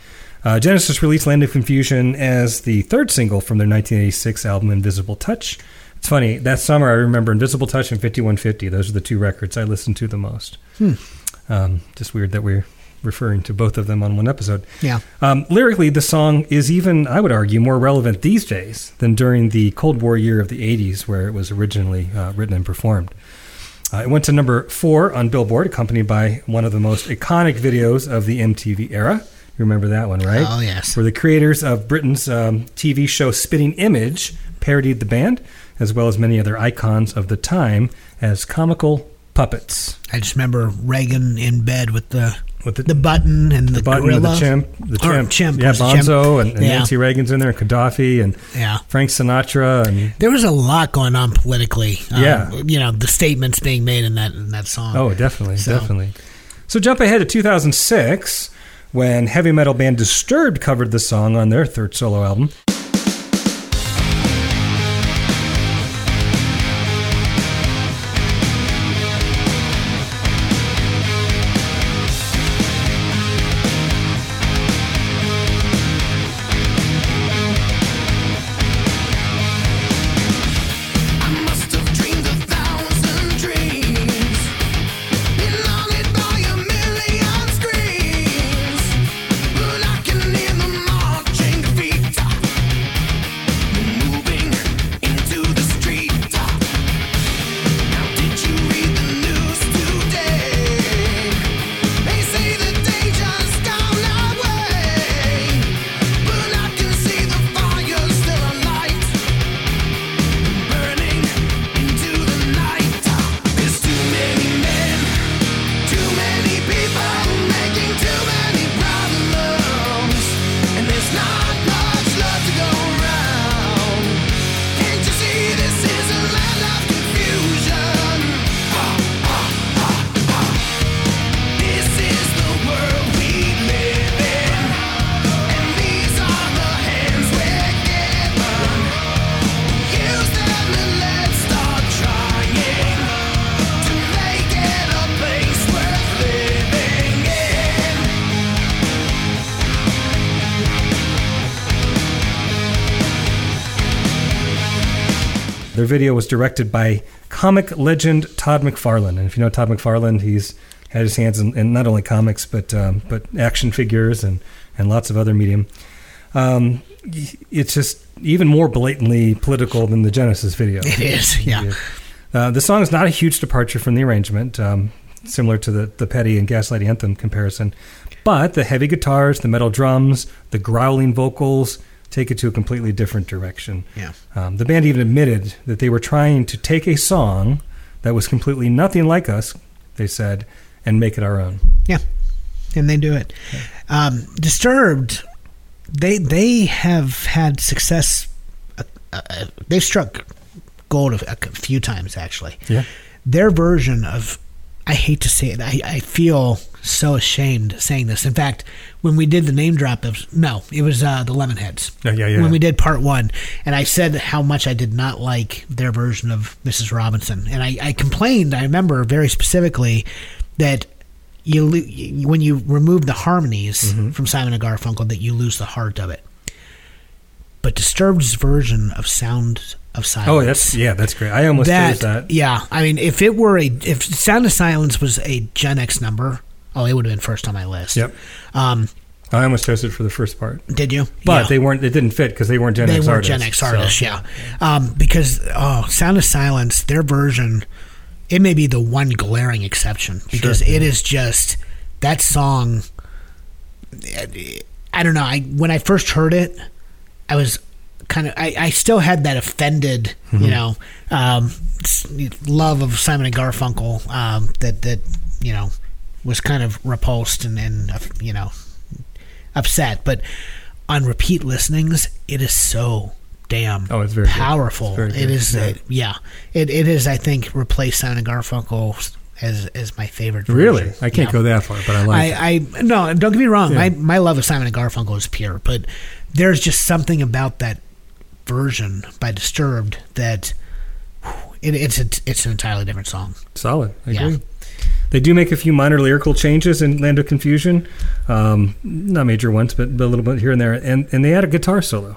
Uh, Genesis released Land of Confusion as the third single from their 1986 album Invisible Touch. It's funny that summer I remember Invisible Touch and 5150. Those are the two records I listened to the most. Um, just weird that we're referring to both of them on one episode. Yeah. Um, lyrically, the song is even, I would argue, more relevant these days than during the Cold War year of the 80s, where it was originally uh, written and performed. Uh, it went to number four on Billboard, accompanied by one of the most iconic videos of the MTV era. You remember that one, right? Oh, yes. Where the creators of Britain's um, TV show Spitting Image parodied the band, as well as many other icons of the time, as comical puppets. I just remember Reagan in bed with the With the, the button and the, the button gorilla. the chimp, the chimp, chimp, yeah, it chimp? Bonzo and, and Yeah. Nancy Reagan's in there, and Gaddafi and Yeah. Frank Sinatra, and There was a lot going on politically. Um, Yeah. You know, the statements being made in that in that song. oh, definitely, So- definitely. So jump ahead to 2006. when heavy metal band Disturbed covered the song on their third solo album. Directed by comic legend Todd McFarlane, and if you know Todd McFarlane, he's had his hands in, in not only comics but um, but action figures and and lots of other medium. Um, it's just even more blatantly political than the Genesis video. It is, yeah. Uh, the song is not a huge departure from the arrangement, um, similar to the, the Petty and Gaslight Anthem comparison. But the heavy guitars, the metal drums, the growling vocals take it to a completely different direction. Yeah. Um, the band even admitted that they were trying to take a song that was completely nothing like us, they said, and make it our own. Yeah, and they do it. Um, Disturbed, they they have had success. Uh, uh, they've struck gold a, a few times actually. Yeah. Their version of, I hate to say it, I, I feel so ashamed saying this. In fact, when we did the name drop of no, it was uh, the Lemonheads. Yeah, yeah, yeah. When we did part one, and I said how much I did not like their version of Mrs. Robinson, and I, I complained. I remember very specifically that you lo- when you remove the harmonies Mm-hmm. from Simon and Garfunkel, that you lose the heart of it. But Disturbed's version of Sound of Silence. Oh, that's yeah, that's great. I almost that, that. Yeah, I mean, if it were a if Sound of Silence was a Gen X number, oh, it would have been first on my list. Yep. Um, I almost chose it for the first part, did you? but Yeah. they weren't. It didn't fit because they weren't Gen they X were artists. Gen X so- artists, yeah. Um, because oh, Sound of Silence, their version, it may be the one glaring exception because it is just that song. I don't know. I when I first heard it, I was kind of. I, I still had that offended, Mm-hmm. you know, um, love of Simon and Garfunkel um, that that you know was kind of repulsed and and uh, you know upset, but on repeat listenings, it is so damn Oh, it's very good. powerful. It's very It is, yeah. uh, yeah. It it is. I think replaced Simon and Garfunkel as as my favorite. Really, version. I can't Yeah. go that far, but I like. it. I, I no, don't get me wrong. Yeah. My my love of Simon and Garfunkel is pure, but there's just something about that version by Disturbed that whew, it, it's a, it's an entirely different song. Solid. I Yeah. agree. They do make a few minor lyrical changes in Land of Confusion, um, not major ones, but, but a little bit here and there. And and they add a guitar solo,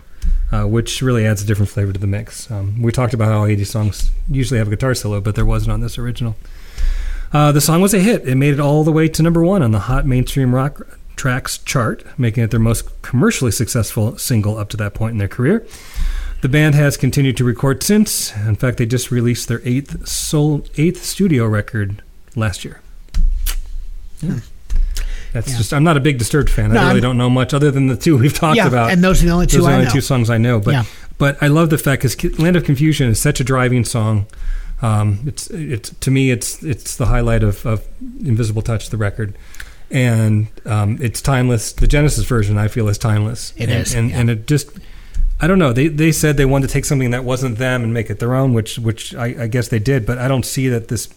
uh, which really adds a different flavor to the mix. Um, we talked about how 80 songs usually have a guitar solo, but there wasn't on this original. Uh, the song was a hit. It made it all the way to number one on the Hot Mainstream Rock Tracks chart, making it their most commercially successful single up to that point in their career. The band has continued to record since. In fact, they just released their eighth soul, eighth studio record last year. Yeah. That's Hmm. Yeah. just. I'm not a big Disturbed fan. I really I'm- don't know much other than the two we've talked yeah, about. and those are the only two Those are the only two songs I know. But Yeah. but I love the fact because Land of Confusion is such a driving song. Um, it's it's to me it's it's the highlight of, of Invisible Touch, the record, and um, it's timeless. The Genesis version I feel is timeless. It and, is, and and it just I don't know. They they said they wanted to take something that wasn't them and make it their own, which which I, I guess they did. But I don't see that this.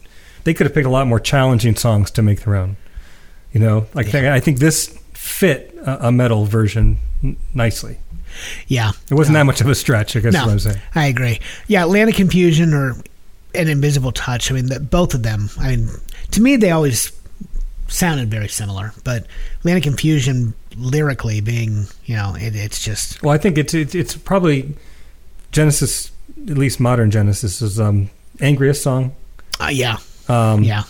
They could have picked a lot more challenging songs to make their own. You know, like I think this fit a, a metal version n- nicely. Yeah, It wasn't that much of a stretch, I guess. No, what I'm saying. I agree. Yeah, Atlantic Confusion or an Invisible Touch. I mean, the, both of them. I mean, to me, they always sounded very similar. But Atlantic Confusion, lyrically, being you know, it, it's just Well, I think it's it's, it's probably Genesis, at least modern Genesis, is um, angriest song. uh, yeah, Um, yeah,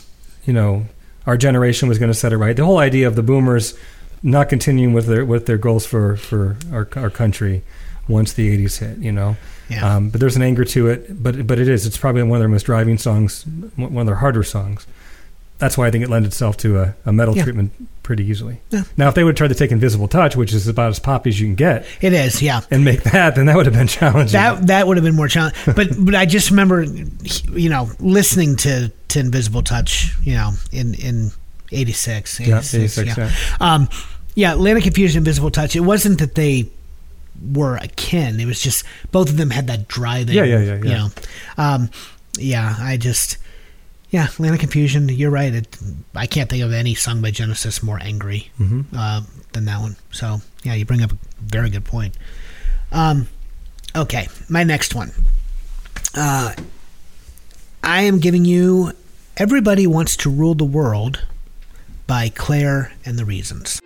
you know, our generation was going to set it right. The whole idea of the boomers not continuing with their with their goals for for our our country once the '80s hit. You know, yeah. um, but there's an anger to it. But but it is. It's probably one of their most driving songs, one of their harder songs. That's why I think it lends itself to a, a metal Yeah. treatment pretty easily. Yeah. Now, if they would try to take Invisible Touch, which is about as poppy as you can get, it is. Yeah. and make that, then that would have been challenging. That that would have been more challenging, but (laughs) but I just remember, you know, listening to, to Invisible Touch, you know, in in '86, yeah, 86, 86, yeah. yeah. Um, yeah, Atlantic Confusion, Invisible Touch. It wasn't that they were akin. It was just both of them had that driving. Yeah, yeah, yeah, You know, um, yeah. I just, yeah, Land of Confusion. You're right. It, I can't think of any song by Genesis more angry Mhm. uh, than that one. So yeah, you bring up a very good point. Um, okay, my next one. Uh, I am giving you "Everybody Wants to Rule the World" by Clare and the Reasons.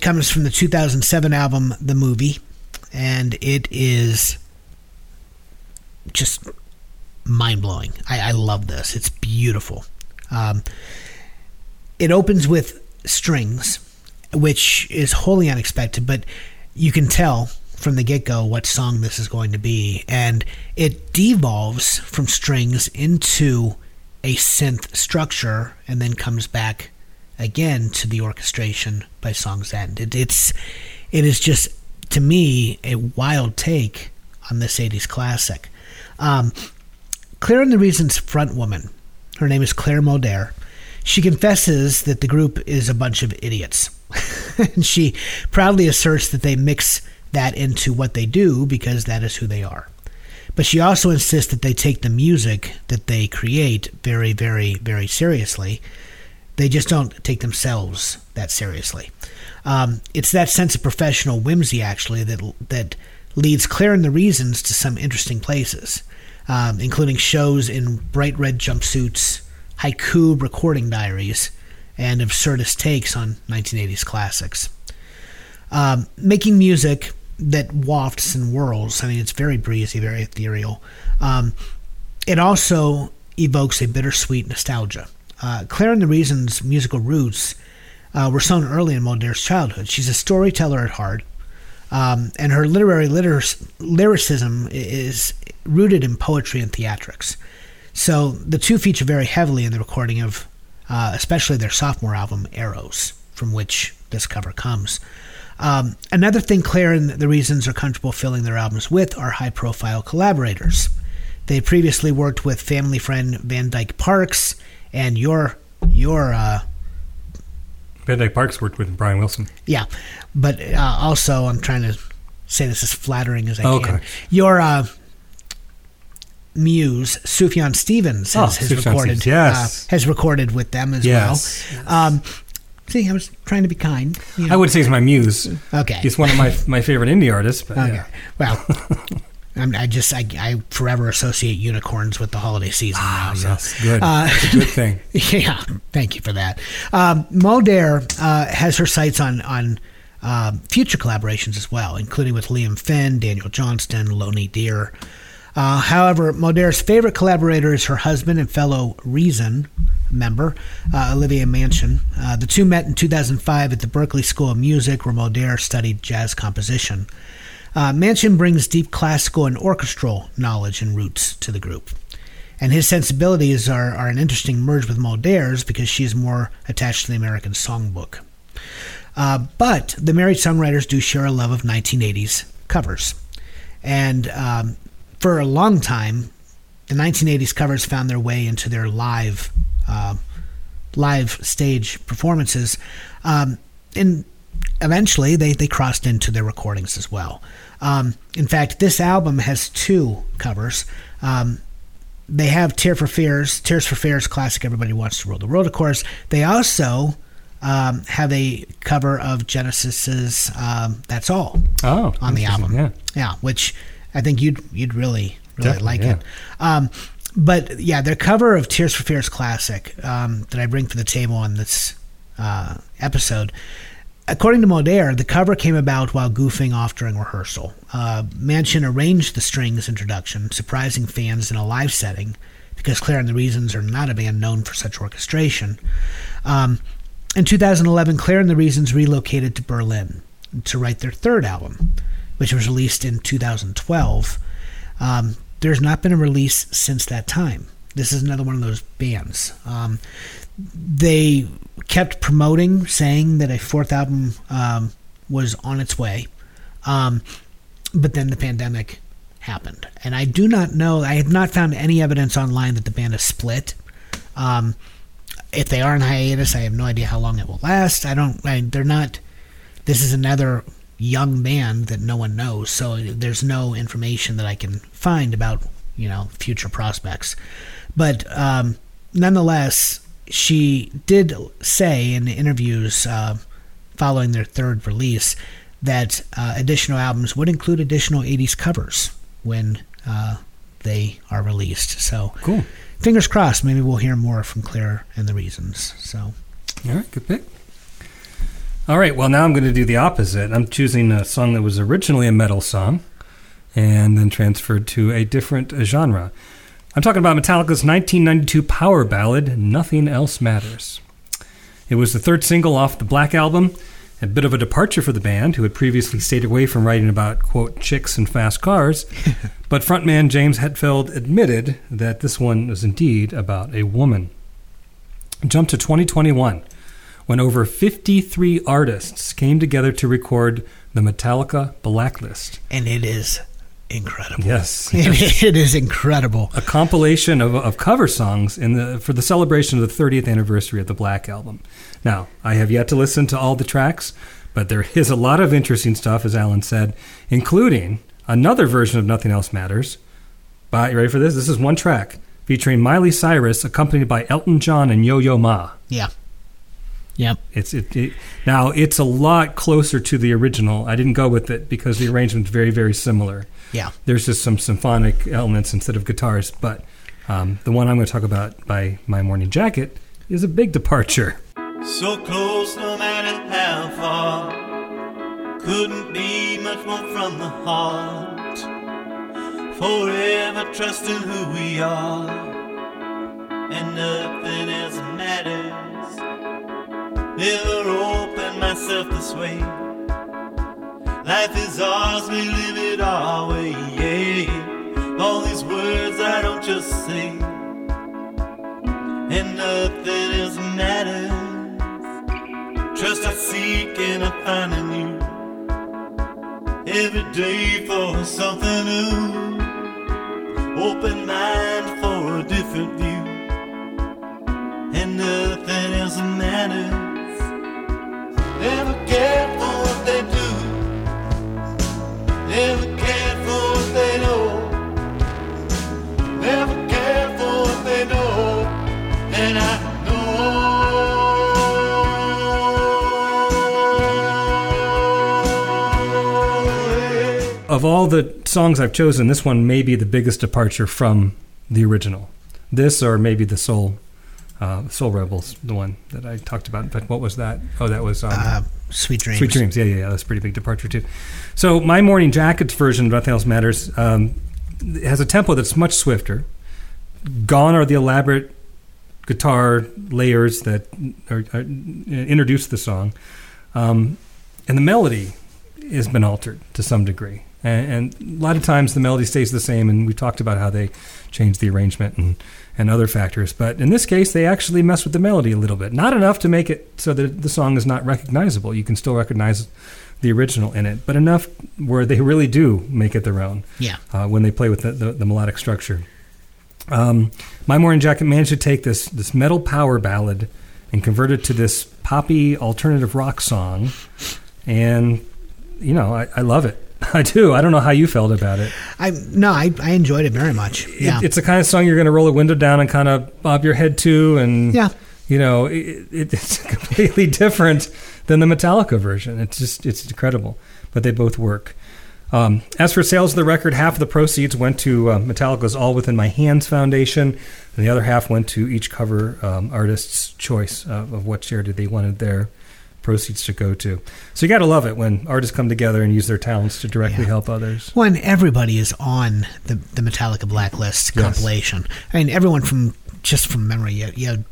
Comes from the 2007 album The Movie, and it is just mind blowing. I, I love this. It's beautiful. Um, it opens with strings, which is wholly unexpected, but you can tell from the get go what song this is going to be. And it devolves from strings into a synth structure and then comes back again to the orchestration by song's end. It, it's it is just to me a wild take on this 80s classic. Um, Clare and the Reason's front woman, her name is Clare Muldaur. She confesses that the group is a bunch of idiots. (laughs) and she proudly asserts that they mix that into what they do because that is who they are. But she also insists that they take the music that they create very, very, very seriously. They just don't take themselves that seriously. Um, it's that sense of professional whimsy, actually, that that leads Clare and the Reasons to some interesting places, um, including shows in bright red jumpsuits, haiku recording diaries, and absurdist takes on 1980s classics. Um, making music that wafts and whirls. I mean, it's very breezy, very ethereal. Um, it also evokes a bittersweet nostalgia. Uh, Clare and the Reason's musical roots uh, were sown early in Muldaur's childhood. She's a storyteller at heart, um, and her literary lyric- lyricism is rooted in poetry and theatrics. So the two feature very heavily in the recording of, uh, especially their sophomore album, Arrows, from which this cover comes. Um, another thing Clare and the Reasons are comfortable filling their albums with are high profile collaborators. They previously worked with family friend Van Dyke Parks and your your uh, Van Dyke Parks worked with Brian Wilson. yeah, but uh, also I'm trying to say this as flattering as I Okay. can. Your uh, muse Sufjan Stevens Oh, has, has Sufjan recorded Stevens, yes. uh, has recorded with them as Yes, well. Um, see, I was trying to be kind. you know. I would say he's my muse. Okay. He's one of my my favorite indie artists. But Okay. yeah. Well, (laughs) I'm, I just I, I forever associate unicorns with the holiday season now. So. Yes, good. Uh, good thing. (laughs) Yeah, thank you for that. Um, Muldaur uh, has her sights on on um, future collaborations as well, including with Liam Finn, Daniel Johnston, Loney Dear. Uh, however, Muldaur's favorite collaborator is her husband and fellow Reason member, uh, Olivier Manchon. Uh, the two met in 2005 at the Berklee School of Music, where Muldaur studied jazz composition. Uh, Manchon brings deep classical and orchestral knowledge and roots to the group. And his sensibilities are, are an interesting merge with Muldaur's because she is more attached to the American songbook. Uh, but the married songwriters do share a love of 1980s covers. And um, for a long time, the 1980s covers found their way into their live uh, live stage performances. Um, eventually, they, they crossed into their recordings as well. Um, in fact, this album has two covers. Um, they have Tear for Fears, Tears for Fears classic Everybody Wants to Rule the World, of course. They also um, have a cover of Genesis's um, That's All Oh, on the album. Yeah. Yeah, which I think you'd you'd really really Definitely, like yeah. it. Um, but yeah, their cover of Tears for Fears classic um, that I bring to the table on this uh, episode. According to Muldaur, the cover came about while goofing off during rehearsal. Uh, arranged the strings introduction, surprising fans in a live setting, because Clare and the Reasons are not a band known for such orchestration. Um, in 2011, Clare and the Reasons relocated to Berlin to write their third album, which was released in 2012. Um, there's not been a release since that time. This is another one of those bands. Um, they kept promoting, saying that a fourth album um, was on its way, um, but then the pandemic happened, and I do not know. I have not found any evidence online that the band is split. Um, if they are in hiatus, I have no idea how long it will last. I don't. I, they're not. This is another young band that no one knows, so there's no information that I can find about you know future prospects. But um, nonetheless, she did say in the interviews uh, following their third release that uh, additional albums would include additional 80s covers when uh, they are released. So Cool. fingers crossed, maybe we'll hear more from Clare and the Reasons. So All right, good pick. All right, well, now I'm going to do the opposite. I'm choosing a song that was originally a metal song and then transferred to a different uh, genre. I'm talking about Metallica's 1992 power ballad, Nothing Else Matters. It was the third single off the Black Album, a bit of a departure for the band, who had previously stayed away from writing about, quote, chicks and fast cars. (laughs) but frontman James Hetfield admitted that this one was indeed about a woman. Jump to 2021 when over 53 artists came together to record the Metallica Blacklist. and it is incredible. Yes. (laughs) it is incredible. a compilation of, of cover songs in the for the celebration of the 30th anniversary of the Black Album. Now, I have yet to listen to all the tracks, but there is a lot of interesting stuff, as Alan said, including another version of Nothing Else Matters. By, you ready for this? This is one track featuring Miley Cyrus, accompanied by Elton John and Yo Yo Ma. Yeah. Yep. It's it, it now it's a lot closer to the original. I didn't go with it because the arrangement's very very similar. Yeah. There's just some symphonic elements instead of guitars, but um, the one I'm going to talk about by My Morning Jacket is a big departure. So close, no matter how far. Couldn't be much more from the heart. Forever trusting who we are. And nothing else matters. Never opened myself this way. Life is ours, we live it our way. Yeah. All these words I don't just say and nothing else matters. Trust I seek and I find in you every day for something new. Open mind for a different view, and nothing else matters. Of all the songs I've chosen, this one may be the biggest departure from the original. This or maybe the Soul uh, Soul Rebels, the one that I talked about. In fact, what was that? Oh, that was um, Uh, Sweet Dreams. Sweet Dreams. Yeah, yeah, yeah. That's a pretty big departure too. So my morning jackets version of Nothing Else Matters. Um, has a tempo that's much swifter. Gone are the elaborate guitar layers that are, are introduce the song, um, and the melody has been altered to some degree. And, and a lot of times the melody stays the same, and we talked about how they changed the arrangement and, and other factors. But in this case, they actually mess with the melody a little bit. Not enough to make it so that the song is not recognizable. You can still recognize the original in it, but enough where they really do make it their own Yeah. uh, when they play with the, the, the melodic structure. Um, My Morning Jacket managed to take this this metal power ballad and convert it to this poppy alternative rock song, and you know I, I love it. (laughs) I do. I don't know how you felt about it. I no, I, I enjoyed it very much. It- it's the kind of song you're going to roll a window down and kind of bob your head to, and Yeah. you know it, it, it's (laughs) completely different than the Metallica version. It's just it's incredible, but they both work. Um, as for sales of the record, half of the proceeds went to uh, Metallica's All Within My Hands Foundation, and the other half went to each cover um, artist's choice uh, of what charity they wanted their proceeds to go to. So you got to love it when artists come together and use their talents to directly Yeah. help others. When everybody is on the the Metallica Blacklist Yes. compilation. I mean, everyone from just from memory, you, you had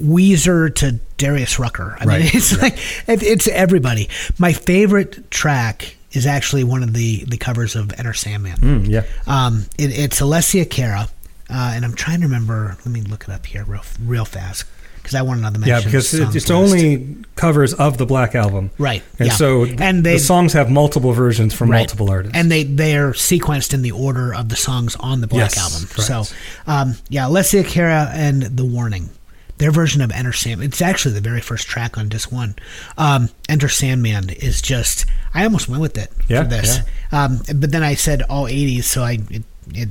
Weezer to Darius Rucker. I mean, Right. (laughs) it's like it, it's everybody. My favorite track is actually one of the the covers of Enter Sandman. Mm, yeah. Um, it, it's Alessia Cara, uh, and I'm trying to remember. Let me look it up here real real fast because I want another mention. Yeah, because it, it's only covers of the Black Album, Right, And yeah. so And they- the songs have multiple versions from Right. multiple artists. and they they're sequenced in the order of the songs on the Black Yes, album. correct. So, um, yeah, Alessia Cara and The Warning, their version of Enter Sandman. It's actually the very first track on disc one. Um, Enter Sandman is just. I almost went with it Yeah, for this, um, but then I said all '80s, so I it, it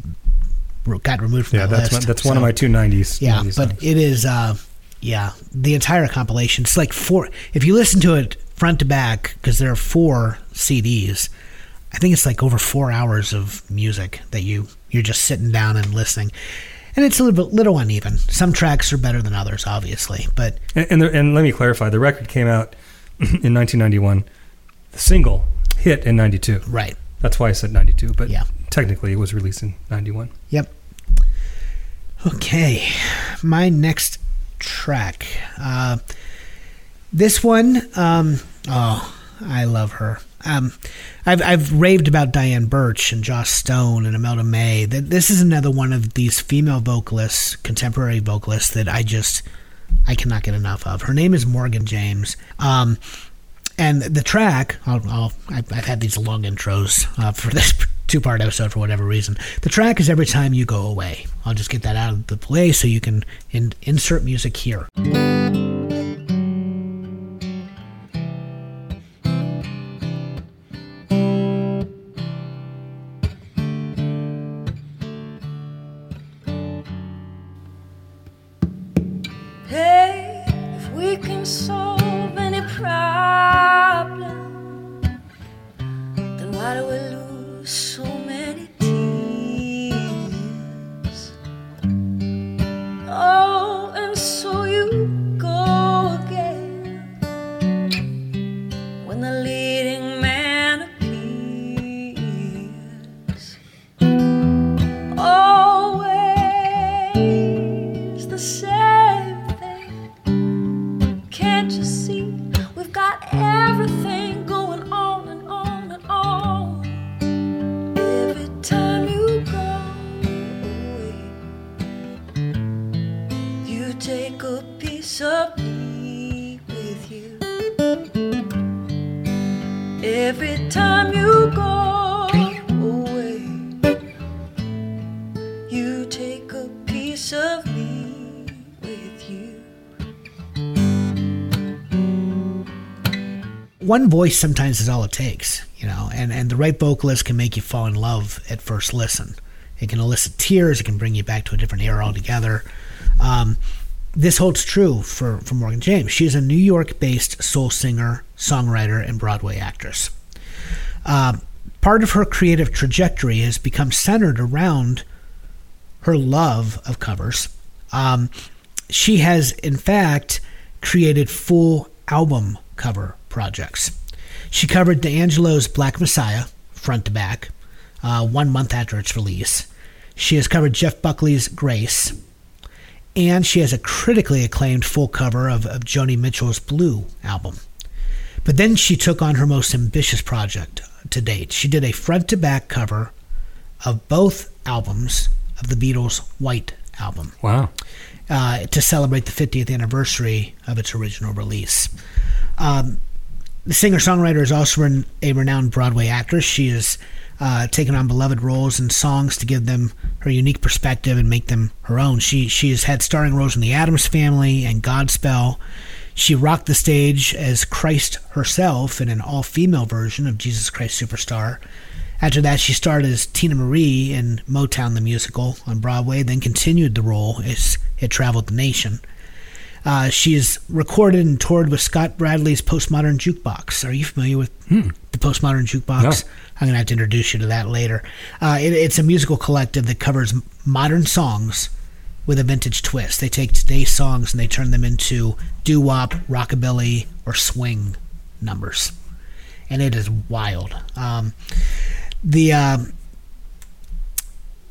got removed from yeah, that's list. one, that's one of my two '90s. yeah, 90s but songs. it is, uh, yeah, the entire compilation. It's like four. If you listen to it front to back, because there are four CDs, I think it's like over four hours of music that you you're just sitting down and listening. And it's a little bit little uneven. Some tracks are better than others, obviously, but and and, the, and let me clarify: the record came out (clears throat) in 1991. The single hit in '92. right. That's why I said '92, but Yeah. technically it was released in '91. Yep. Okay, my next track. Uh, this one, um, oh, I love her. Um, I've I've raved about Diane Birch and Joss Stone and Imelda May. This is another one of these female vocalists, contemporary vocalists that I just I cannot get enough of. Her name is Morgan James. Um, and the track, I'll, I'll, I've, I've had these long intros uh, for this two part episode for whatever reason. The track is Every Time You Go Away. I'll just get that out of the play so you can in, insert music here. One voice sometimes is all it takes, you know, and, and the right vocalist can make you fall in love at first listen. It can elicit tears, it can bring you back to a different era altogether. Um, this holds true for, for Morgan James. She is a New York based soul singer, songwriter, and Broadway actress. Uh, part of her creative trajectory has become centered around her love of covers. Um, she has, in fact, created full album cover projects. She covered D'Angelo's Black Messiah, front to back, uh, one month after its release. She has covered Jeff Buckley's Grace, and she has a critically acclaimed full cover of, of Joni Mitchell's Blue album. But then she took on her most ambitious project to date. She did a front to back cover of both albums of the Beatles' White album Wow. uh, to celebrate the 50th anniversary of its original release. Um, the singer songwriter is also a renowned Broadway actress. She has uh, taken on beloved roles and songs to give them her unique perspective and make them her own. She she has had starring roles in The Addams Family and Godspell. She rocked the stage as Christ herself in an all-female version of Jesus Christ Superstar. After that, she starred as Teena Marie in Motown the Musical on Broadway, then continued the role as it traveled the nation. Uh, she has recorded and toured with Scott Bradlee's Postmodern Jukebox. Are you familiar with the Postmodern Jukebox? No. I'm going to have to introduce you to that later. Uh, it, it's a musical collective that covers modern songs with a vintage twist. They take today's songs and they turn them into doo wop, rockabilly, or swing numbers. And it is wild. Um, the um,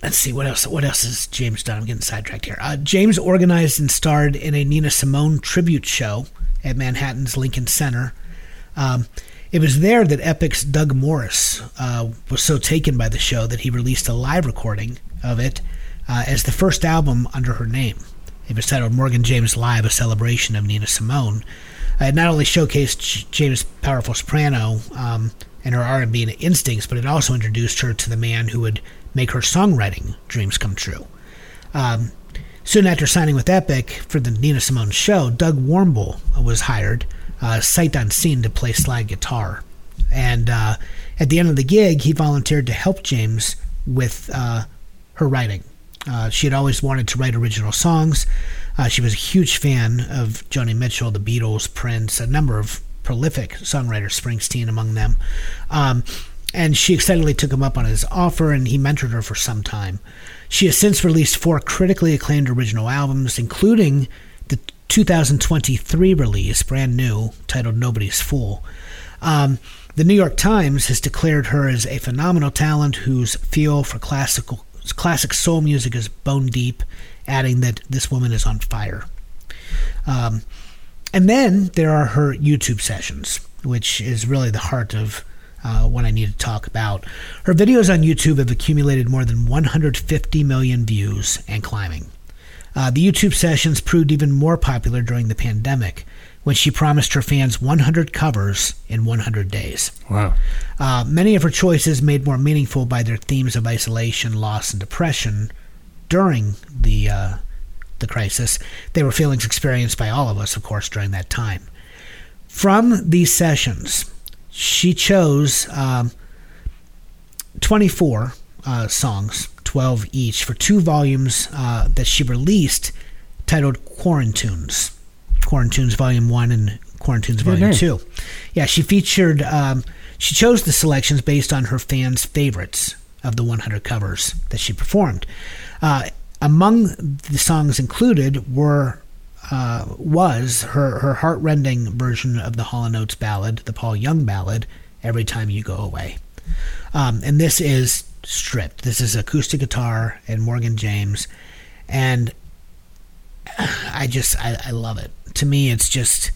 let's see what else. What else has James done? I'm getting sidetracked here. Uh, James organized and starred in a Nina Simone tribute show at Manhattan's Lincoln Center. Um, it was there that Epic's Doug Morris uh, was so taken by the show that he released a live recording of it uh, as the first album under her name. It was titled Morgan James Live, a celebration of Nina Simone. Uh, it not only showcased James' powerful soprano um, and her R&B instincts, but it also introduced her to the man who would make her songwriting dreams come true. Um, soon after signing with Epic for the Nina Simone show, Doug Wamble was hired, uh, sight unseen, to play slide guitar. And uh, at the end of the gig, he volunteered to help James with uh, her writing. Uh, she had always wanted to write original songs. Uh, she was a huge fan of Joni Mitchell, the Beatles, Prince, a number of prolific songwriters, Springsteen among them. Um, and she excitedly took him up on his offer, and he mentored her for some time. She has since released four critically acclaimed original albums, including the 2023 release, brand new, titled Nobody's Fool. Um, the New York Times has declared her as a phenomenal talent whose feel for classical classic soul music is bone deep, adding that this woman is on fire. Um, and then there are her YouTube sessions, which is really the heart of uh, what I need to talk about. Her videos on YouTube have accumulated more than 150 million views and climbing. Uh, the YouTube sessions proved even more popular during the pandemic when she promised her fans 100 covers in 100 days. Wow. Uh, many of her choices made more meaningful by their themes of isolation, loss, and depression during the uh, the crisis. They were feelings experienced by all of us, of course, during that time. From these sessions, she chose um, 24 uh, songs, 12 each, for two volumes uh, that she released titled Quarantunes. Quarantunes Volume 1 and Quarantunes Volume name. 2. Yeah, she featured, um, she chose the selections based on her fans' favorites of the 100 covers that she performed. Uh, among the songs included were uh, was her, her heartrending version of the Hall & ballad, the Paul Young ballad, Every Time You Go Away. Um, and this is stripped. This is acoustic guitar and Morgan James. And (sighs) I just, I, I love it. To me, it's just,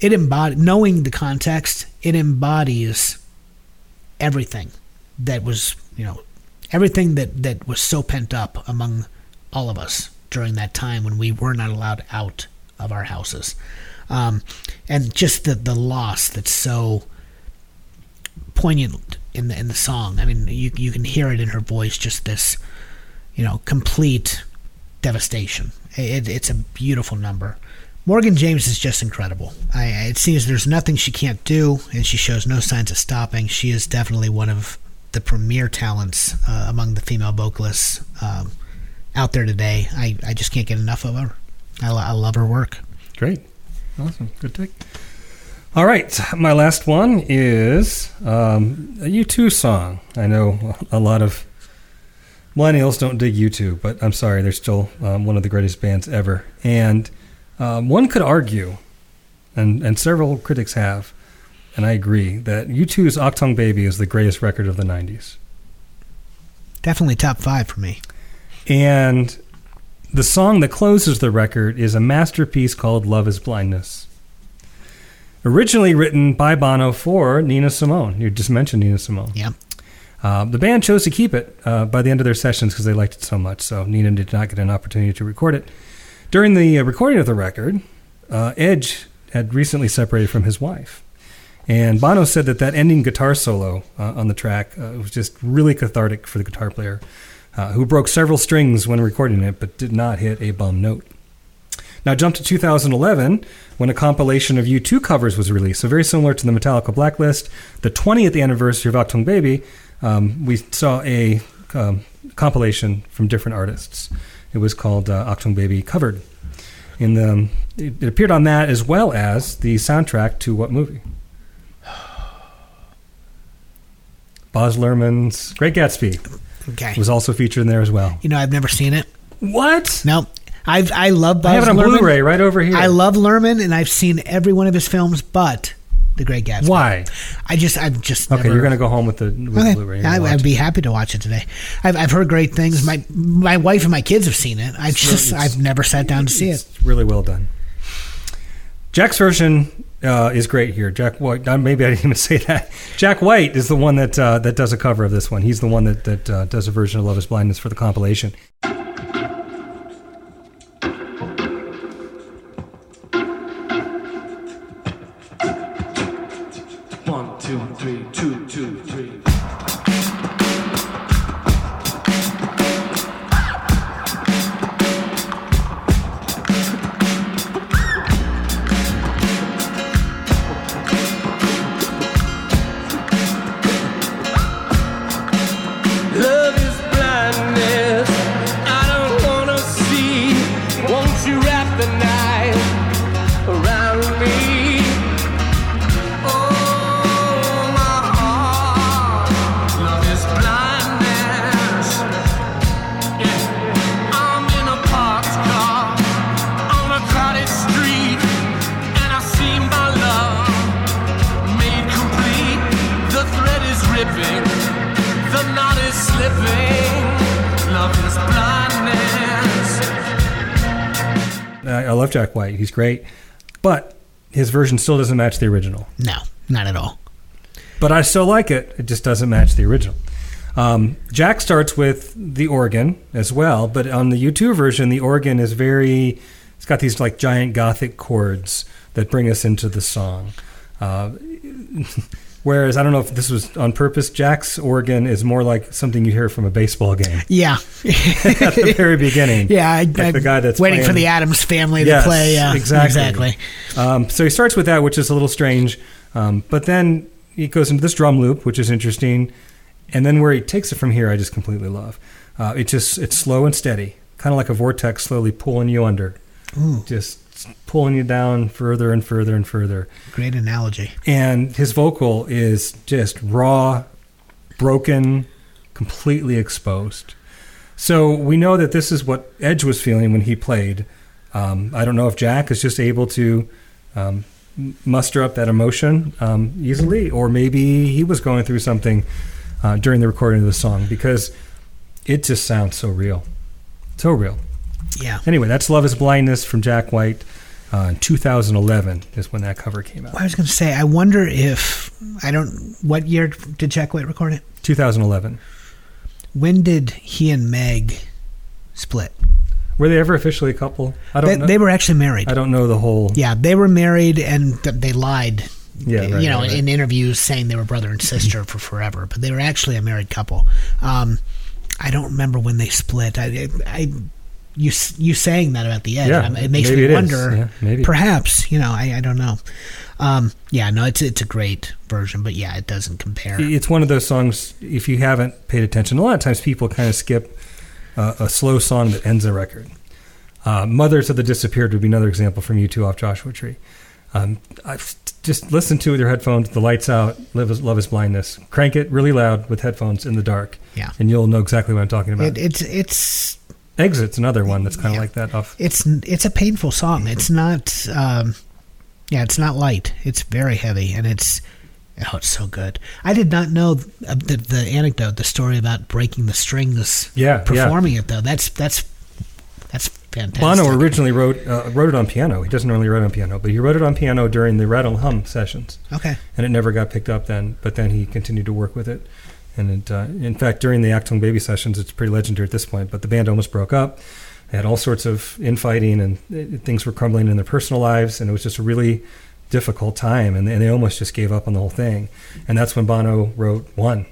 it embodies, knowing the context, it embodies everything that was, you know, everything that, that was so pent up among all of us during that time when we were not allowed out of our houses. Um, and just the, the loss that's so poignant in the in the song. I mean, you you can hear it in her voice, just this, you know, complete devastation. It, it's a beautiful number. Morgan James is just incredible. I, it seems there's nothing she can't do, and she shows no signs of stopping. She is definitely one of the premier talents uh, among the female vocalists um, out there today. I, I just can't get enough of her. I, I love her work. Great. Awesome. Good take. All right. My last one is um, a U2 song. I know a lot of millennials don't dig U2, but I'm sorry, they're still um, one of the greatest bands ever. And um, one could argue, and, and several critics have, and I agree, that U2's Achtung Baby is the greatest record of the 90s. Definitely top five for me. And the song that closes the record is a masterpiece called Love is Blindness. Originally written by Bono for Nina Simone. You just mentioned Nina Simone. Yeah. Uh, the band chose to keep it uh, by the end of their sessions because they liked it so much. So Nina did not get an opportunity to record it. During the uh, recording of the record, uh, Edge had recently separated from his wife. And Bono said that that ending guitar solo uh, on the track uh, was just really cathartic for the guitar player, uh, who broke several strings when recording it but did not hit a bum note. Now, jump to 2011 when a compilation of U2 covers was released. So, very similar to the Metallica Blacklist, the 20th anniversary of Achtung Baby, um, we saw a um, compilation from different artists. It was called uh, Achtung Baby Covered. In the, it, it appeared on that as well as the soundtrack to what movie? (sighs) Baz Luhrmann's Great Gatsby Okay. It was also featured in there as well. You know, I've never seen it. What? No, I've I love Baz I have it on Luhrmann. Blu-ray right over here. I love Luhrmann, and I've seen every one of his films, but The Great Gatsby. Why? I just I've just Okay, never- you're gonna go home with the with Okay. Blu-ray. I, I'd be happy to watch it today. I've, I've heard great things. My my wife and my kids have seen it. I just it's- I've never sat down to see it. It's really well done. Jack's version uh, is great here. Jack White. uh, Maybe I didn't even (laughs) say that. Jack White is the one that uh, that does a cover of this one. He's the one that that uh, does a version of Love Is Blindness for the compilation. One, two, three, two, two, three. Great, but his version still doesn't match the original. No, not at all. But I still like it. It just doesn't match the original. Um, Jack starts with the organ as well, but on the U2 version, the organ is very. It's got these like giant gothic chords that bring us into the song. Uh, (laughs) whereas I don't know if this was on purpose. Jack's organ is more like something you hear from a baseball game Yeah, (laughs) at the very beginning. yeah. I, Like I'm the guy that's waiting for the Addams family Yes, to play. Yeah, exactly. exactly. Um, so he starts with that, which is a little strange, um, but then he goes into this drum loop, which is interesting, and then where he takes it from here, I just completely love. Uh, it just it's slow and steady, kind of like a vortex, slowly pulling you under, just pulling you down further and further and further. Great analogy. And his vocal is just raw, broken, completely exposed. So we know that this is what Edge was feeling when he played. Um, I don't know if Jack is just able to um, muster up that emotion um, easily, or maybe he was going through something uh, during the recording of the song because it just sounds so real. So real. Yeah. Anyway, that's Love is Blindness from Jack White. Uh, 2011 is when that cover came out. I was going to say, I wonder if I don't. What year did Jack White record it? 2011. When did he and Meg split? Were they ever officially a couple? I don't They, know. they were actually married. I don't know the whole. Yeah, they were married, and th- they lied. Yeah, right, you know, right, right. in interviews saying they were brother and sister for forever, but they were actually a married couple. Um, I don't remember when they split. I, I, you, you saying that about the edge, Yeah, um, it makes me it wonder. Yeah, maybe. perhaps you know, I, I don't know. Um, yeah, no, it's it's a great version, but yeah, it doesn't compare. It's one of those songs. If you haven't paid attention, a lot of times people kind of skip uh, a slow song that ends a record. Uh, Mothers of the Disappeared would be another example from U2 off Joshua Tree. Um, I've just listened to it with your headphones, the lights out, Love is, Love is Blindness. Crank it really loud with headphones in the dark, Yeah, and you'll know exactly what I'm talking about. it, it's it's Exit's another one that's kind of Yeah. like that off. it's it's a painful song. It's not, um, yeah, it's not light. It's very heavy, and it's Oh, it's so good. I did not know uh, the, the anecdote, the story about breaking the strings. Yeah, yeah. performing it though. That's that's that's fantastic. Bono originally wrote uh, wrote it on piano. He doesn't normally write on piano, but he wrote it on piano during the Rattle Hum sessions, Okay. and it never got picked up then. But then he continued to work with it, and it, uh, in fact, during the Achtung Baby sessions, it's pretty legendary at this point. But the band almost broke up. They had all sorts of infighting, and uh, things were crumbling in their personal lives, and it was just a really difficult time, and, and they almost just gave up on the whole thing. And that's when Bono wrote One,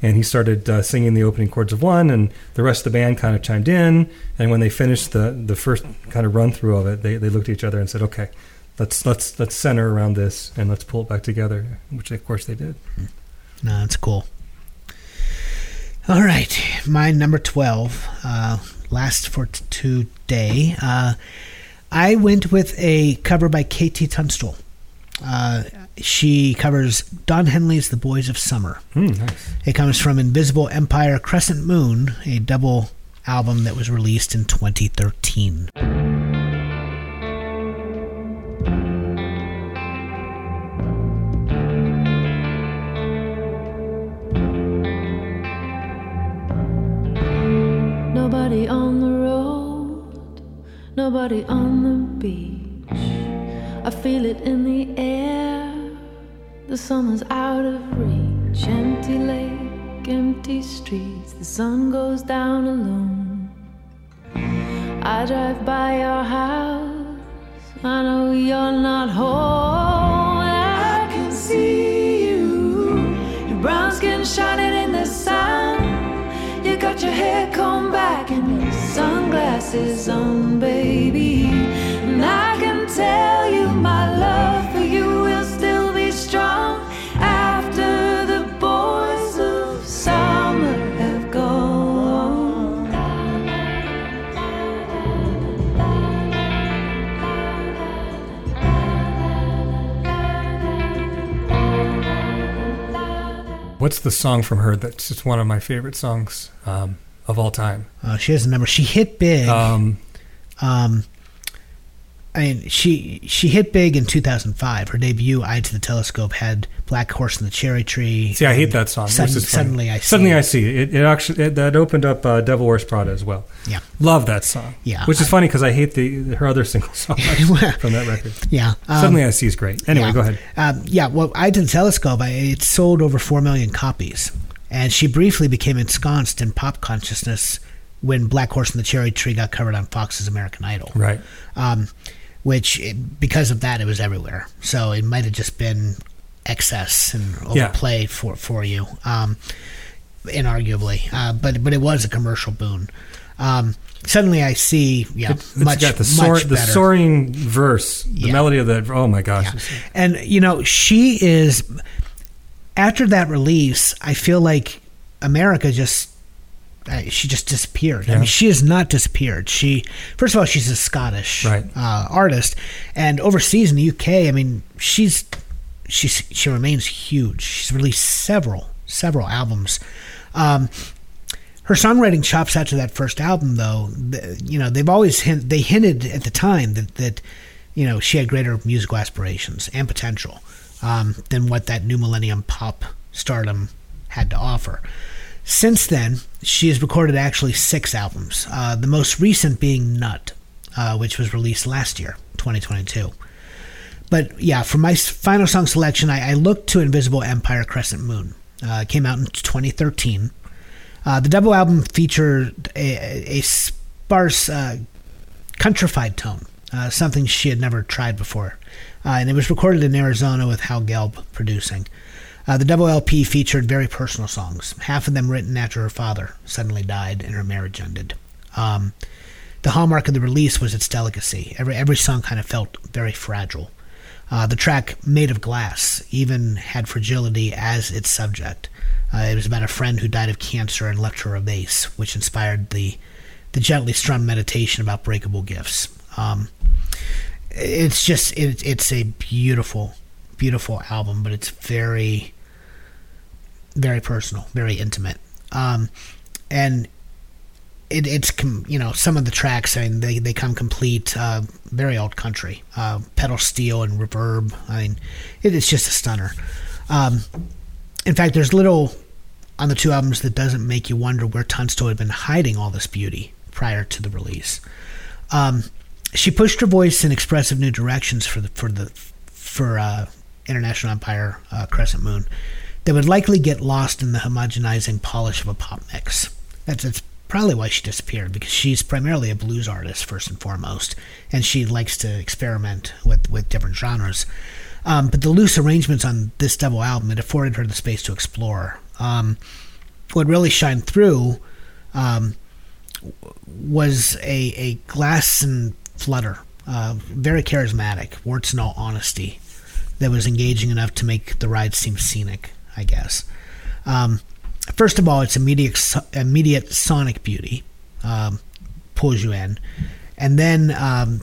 and he started uh, singing the opening chords of One, and the rest of the band kind of chimed in. And when they finished the the first kind of run through of it, they, they looked at each other and said, "Okay, let's let's let's center around this and let's pull it back together," which of course they did. No, that's cool. All right, my number twelve, uh, last for t- today. Uh, I went with a cover by KT Tunstall. Uh, she covers Don Henley's "The Boys of Summer." Hmm, nice. It comes from Invisible Empire Crescent Moon, a double album that was released in 2013. Nobody on the road, nobody on the beach. I feel it in the air. The summer's out of reach. Empty lake, empty streets. The sun goes down alone. I drive by your house. I know you're not home. I can see you. Your brown skin shining in the sun. Got your hair combed back and your sunglasses on, baby. And I can tell you my love What's the song from her that's just one of my favorite songs um, of all time? Uh, she has a number. She hit big. Um, Um, I mean, she she hit big in 2005. Her debut, "Eye to the Telescope," had "Black Horse and the Cherry Tree." see, I hate that song. Sudden- which is funny. suddenly I see. Suddenly I see it. It actually it, that opened up uh, Devil Wears Prada as well. Yeah. Love that song. Yeah, which is I- funny because I hate the her other single (laughs) songs from that record. Yeah. um, Suddenly I see is great. Anyway, yeah. go ahead. Um, yeah, well, "Eye to the Telescope," I, it sold over four million copies, and she briefly became ensconced in pop consciousness when "Black Horse and the Cherry Tree" got covered on Fox's American Idol. Right. um, which it, because of that it was everywhere. So it might have just been excess and Yeah. overplay for for you, um, inarguably. Uh, but but it was a commercial boon. Um, suddenly I see, yeah, It's much got the, soar, the soaring verse, the Yeah. melody of that. Oh my gosh. Yeah. And you know, she is after that release, I feel like America just she just disappeared. I mean, she has not disappeared. She first of all, she's a Scottish Right. uh, artist, and overseas in the UK, I mean, she's she's she remains huge. She's released several several albums. Um, her songwriting chops after that first album, though, th- you know, they've always hint, they hinted at the time that that you know she had greater musical aspirations and potential um, than what that new millennium pop stardom had to offer. Since then, she has recorded actually six albums. Uh, the most recent being Nut, uh, which was released last year, 2022. But yeah, for my final song selection, I, I looked to Invisible Empire Crescent Moon. Uh, came out in 2013. Uh, the double album featured a, a- sparse, uh, countrified tone, uh, something she had never tried before. And it was recorded in Arizona with Howe Gelb producing. Uh, the double LP featured very personal songs, half of them written after her father suddenly died and her marriage ended. Um, the hallmark of the release was its delicacy. Every every song kind of felt very fragile. Uh, the track "Made of Glass" even had fragility as its subject. Uh, it was about a friend who died of cancer and left her a vase, which inspired the the gently strummed meditation about breakable gifts. Um, it's just it, it's a beautiful, beautiful album, but it's very, very personal, very intimate. Um, and it, it's you know some of the tracks I mean they, they come complete uh, very old country uh, pedal steel and reverb I mean it is just a stunner Um, in fact, there's little on the two albums that doesn't make you wonder where Tunstall had been hiding all this beauty prior to the release. Um, she pushed her voice in expressive new directions for the for the for uh, International Empire uh, Crescent Moon that would likely get lost in the homogenizing polish of a pop mix. That's that's probably why she disappeared because she's primarily a blues artist first and foremost, and she likes to experiment with with different genres. Um, but the loose arrangements on this double album it afforded her the space to explore. Um, what really shined through um, was a, a glass and flutter, uh, very charismatic, warts and all honesty, that was engaging enough to make the ride seem scenic, I guess. Um, first of all, it's immediate, immediate sonic beauty, um, pulls you in. And then um,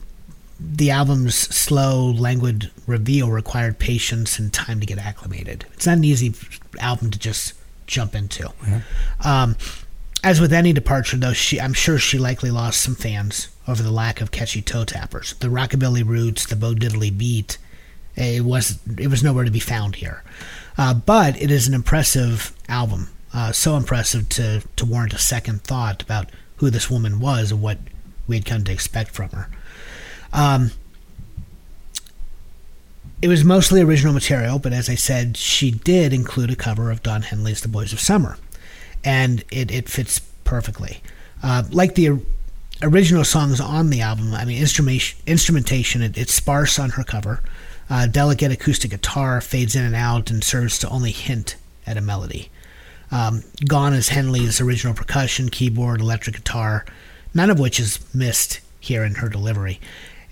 the album's slow, languid reveal required patience and time to get acclimated. It's not an easy album to just jump into. Um, as with any departure, though, she I'm sure she likely lost some fans over the lack of catchy toe tappers. The rockabilly roots, the Bo Diddley beat, it was it was nowhere to be found here. Uh, but it is an impressive album, uh, so impressive to to warrant a second thought about who this woman was and what we had come to expect from her. Um, it was mostly original material, but as I said, she did include a cover of Don Henley's "The Boys of Summer," and it, it fits perfectly. Uh, like the original songs on the album, I mean, instrumentation, instrumentation it, it's sparse on her cover. Uh, delicate acoustic guitar fades in and out and serves to only hint at a melody. Um, gone is Henley's original percussion, keyboard, electric guitar, none of which is missed here in her delivery.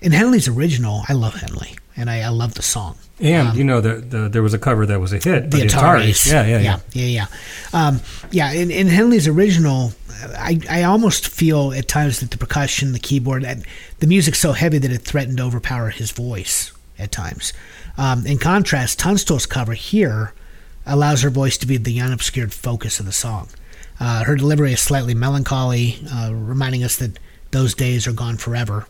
In Henley's original, I love Henley, and I, I love the song. And you know, the, the, there was a cover that was a hit. The Ataris. Yeah, yeah, yeah. yeah, yeah. yeah. Um, yeah, in, in Henley's original, I, I almost feel at times that the percussion, the keyboard, and the music's so heavy that it threatened to overpower his voice at times. Um, in contrast, Tunstall's cover here allows her voice to be the unobscured focus of the song. Uh, her delivery is slightly melancholy, uh, reminding us that those days are gone forever,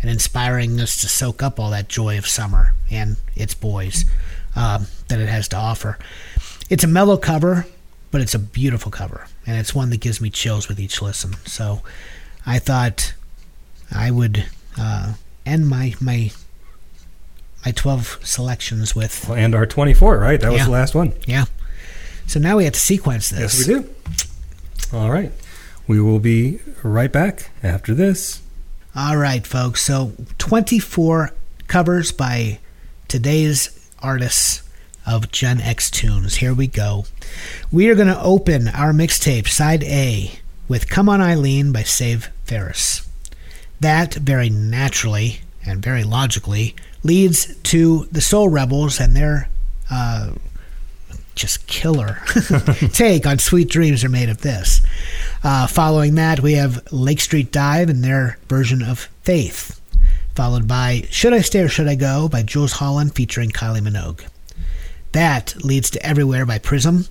and inspiring us to soak up all that joy of summer and its boys um, that it has to offer. It's a mellow cover, but it's a beautiful cover, and it's one that gives me chills with each listen. So I thought I would uh, end my my my twelve selections with Well, and our 24, right? That was Yeah. the last one. yeah. So now we have to sequence this. Yes, we do. All right. We will be right back after this. All right, folks. So 24 covers by today's artists of Gen X Tunes. Here we go. We are going to open our mixtape, side A, with Come On Eileen by Save Ferris. That very naturally and very logically leads to the Soul Rebels and their uh, just killer (laughs) take on Sweet Dreams Are Made of This. Uh, following that, we have Lake Street Dive and their version of Faith, followed by Should I Stay or Should I Go by Jools Holland featuring Kylie Minogue. That leads to Everywhere by Prism.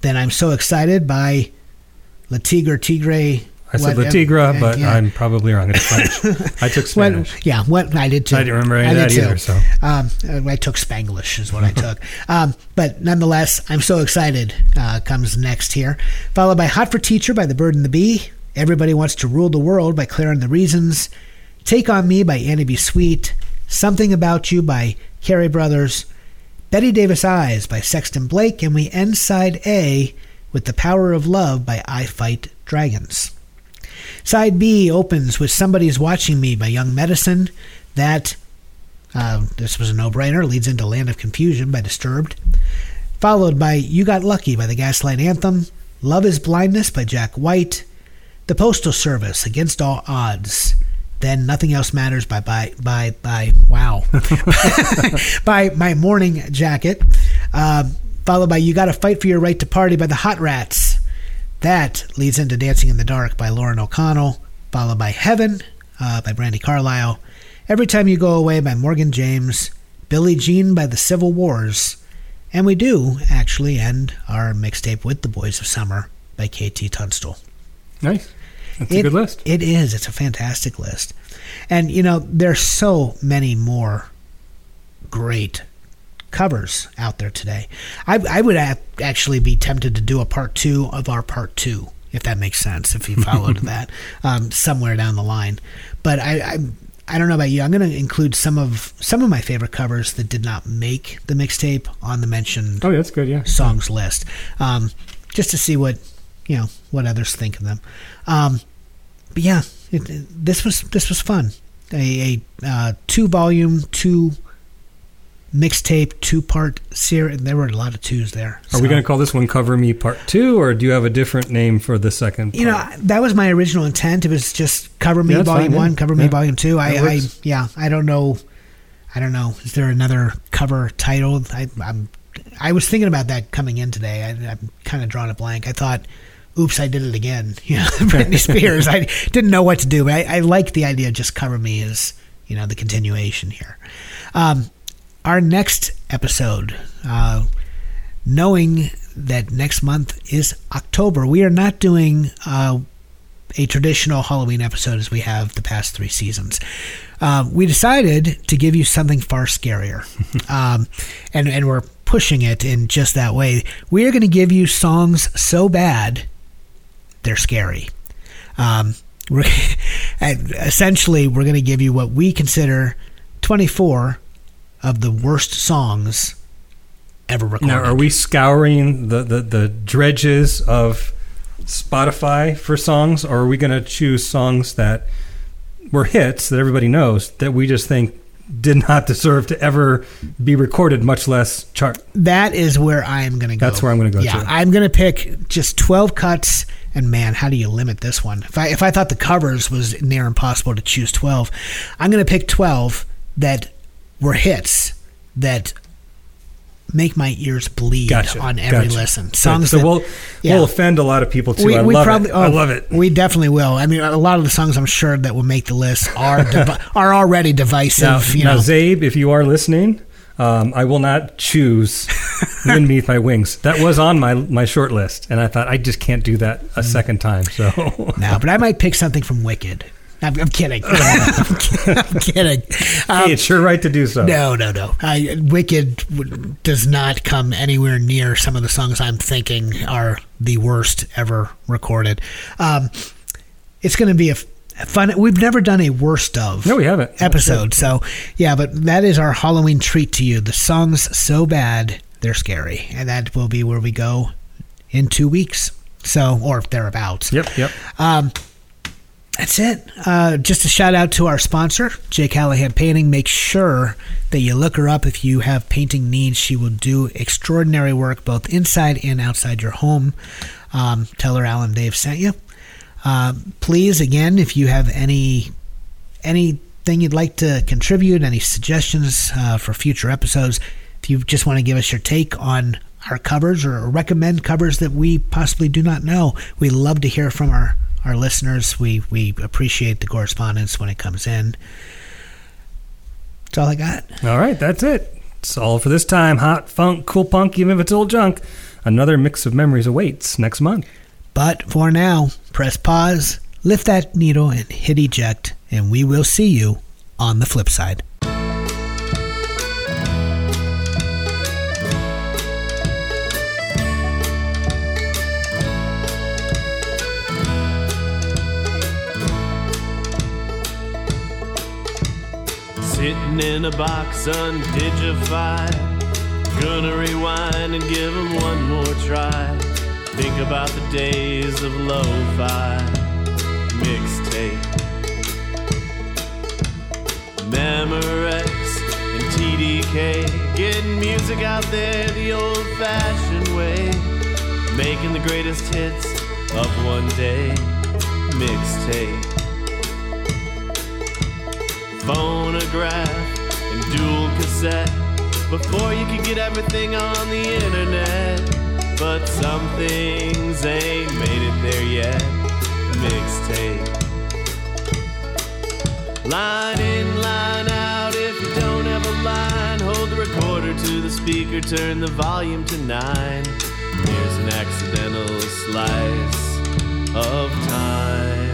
Then I'm So Excited by La Tigre Tigre. I said La Tigra, but yeah. I'm probably wrong. It's French. I took (laughs) What- Spanish. yeah, what I did too. I didn't remember any I that too. either, so. um, I took Spanglish is what I took. (laughs) Um, but nonetheless, I'm so excited. Uh, comes next here, followed by Hot for Teacher by The Bird and the Bee. Everybody wants to rule the world by Clare and the Reasons. Take on Me by Annie B. Sweet. Something About You by Cary Brothers. Bette Davis Eyes by Sexton Blake, and we end side A with The Power of Love by I Fight Dragons. Side B opens with Somebody's Watching Me by Young Medicine. That, uh, this was a no brainer, leads into Land of Confusion by Disturbed. Followed by You Got Lucky by the Gaslight Anthem. Love is Blindness by Jack White. The Postal Service Against All Odds. Then Nothing Else Matters by by by by wow (laughs) (laughs) by My Morning Jacket. Uh, followed by You Gotta Fight for Your Right to Party by the Hot Rats. That leads into Dancing in the Dark by Lauren O'Connell, followed by Heaven uh, by Brandi Carlile, Every Time You Go Away by Morgan James, Billie Jean by the Civil Wars, and we do actually end our mixtape with The Boys of Summer by KT Tunstall. Nice. That's a good list. It is. It's a fantastic list. And, you know, there's so many more great covers out there today. I, I would actually be tempted to do a part two of our part two, if that makes sense, if you followed (laughs) that um, somewhere down the line. But I, I I don't know about you. I'm going to include some of some of my favorite covers that did not make the mixtape on the mentioned Oh, that's good. Yeah. songs list, um, just to see what you know what others think of them. Um, but yeah, it- this was this was fun. A, a uh, two volume, two mixtape, two part series. And There were a lot of twos there. Are we going to call this one "Cover Me Part 2, or do you have a different name for the second? You know, that was my original intent. It was just cover me Yeah, volume fine, yeah. one, cover me Yeah. volume two. I, I, yeah, I don't know. I don't know. Is there another cover title? I, I'm, I was thinking about that coming in today. I, I'm kind of drawing a blank. I thought, "Oops, I did it again." (laughs) You know, (laughs) Britney Spears. I didn't know what to do, but I, I like the idea. of Just cover me as you know the continuation here. Um, our next episode, uh, knowing that next month is October, we are not doing uh, a traditional Halloween episode as we have the past three seasons. Uh, we decided to give you something far scarier, (laughs) um, and and we're pushing it in just that way. We are going to give you songs so bad they're scary. Um, we're, (laughs) and essentially, we're going to give you what we consider 24 of the worst songs ever recorded. Now, are we scouring the, the, the dredges of Spotify for songs, or are we going to choose songs that were hits that everybody knows that we just think did not (laughs) deserve to ever be recorded, much less chart? that is where I am going to go. That's where I'm gonna go, Yeah, too. I'm going to pick just 12 cuts. And man, how do you limit this one? If I if I thought the covers was near impossible to choose 12, I'm going to pick 12 that were hits that make my ears bleed Gotcha. on every gotcha. listen. Songs so that we'll yeah. we'll offend a lot of people too. We, I we love probably, it. I oh, love it. We definitely will. I mean, a lot of the songs I'm sure that will make the list are (laughs) divi- are already divisive. Now, you now know, Zabe, if you are listening, um, I will not choose "Wind Beneath My Wings." That was on my my short list, and I thought I just can't do that a second time. So (laughs) no, but I might pick something from Wicked. I'm, I'm kidding. (laughs) I'm kidding. Um, hey, it's your right to do so. no, no, no. I, Wicked w- does not come anywhere near some of the songs I'm thinking are the worst ever recorded. Um, it's going to be a f- fun. We've never done a worst of. No, we haven't. episode. So, yeah, but that is our Halloween treat to you. The songs so bad they're scary, and that will be where we go in two weeks. So, or if thereabouts. Yep, yep. Um, that's it. Uh, just a shout out to our sponsor, Jake Callahan Painting. Make sure that you look her up if you have painting needs. She will do extraordinary work both inside and outside your home. Um, tell her Alan Dave sent you. Uh, please, again, if you have any anything you'd like to contribute, any suggestions uh, for future episodes, if you just want to give us your take on our covers or recommend covers that we possibly do not know, we love to hear from our, our listeners. We, we appreciate the correspondence when it comes in. That's all I got. All right, that's it. It's all for this time. Hot funk, cool punk, even if it's old junk. Another mix of memories awaits next month. But for now, press pause, lift that needle, and hit eject, and we will see you on the flip side. Sitting in a box undignified. Gonna rewind and give give 'em one more try. Think about the days of lo-fi mixtape. Memorex and TDK. Getting music out there the old-fashioned way. Making the greatest hits of one day. Mixtape phonograph and dual cassette before you could get everything on the internet. But some things ain't made it there yet. Mixtape. Line in, line out. If you don't have a line, hold the recorder to the speaker, turn the volume to nine. Here's an accidental slice of time.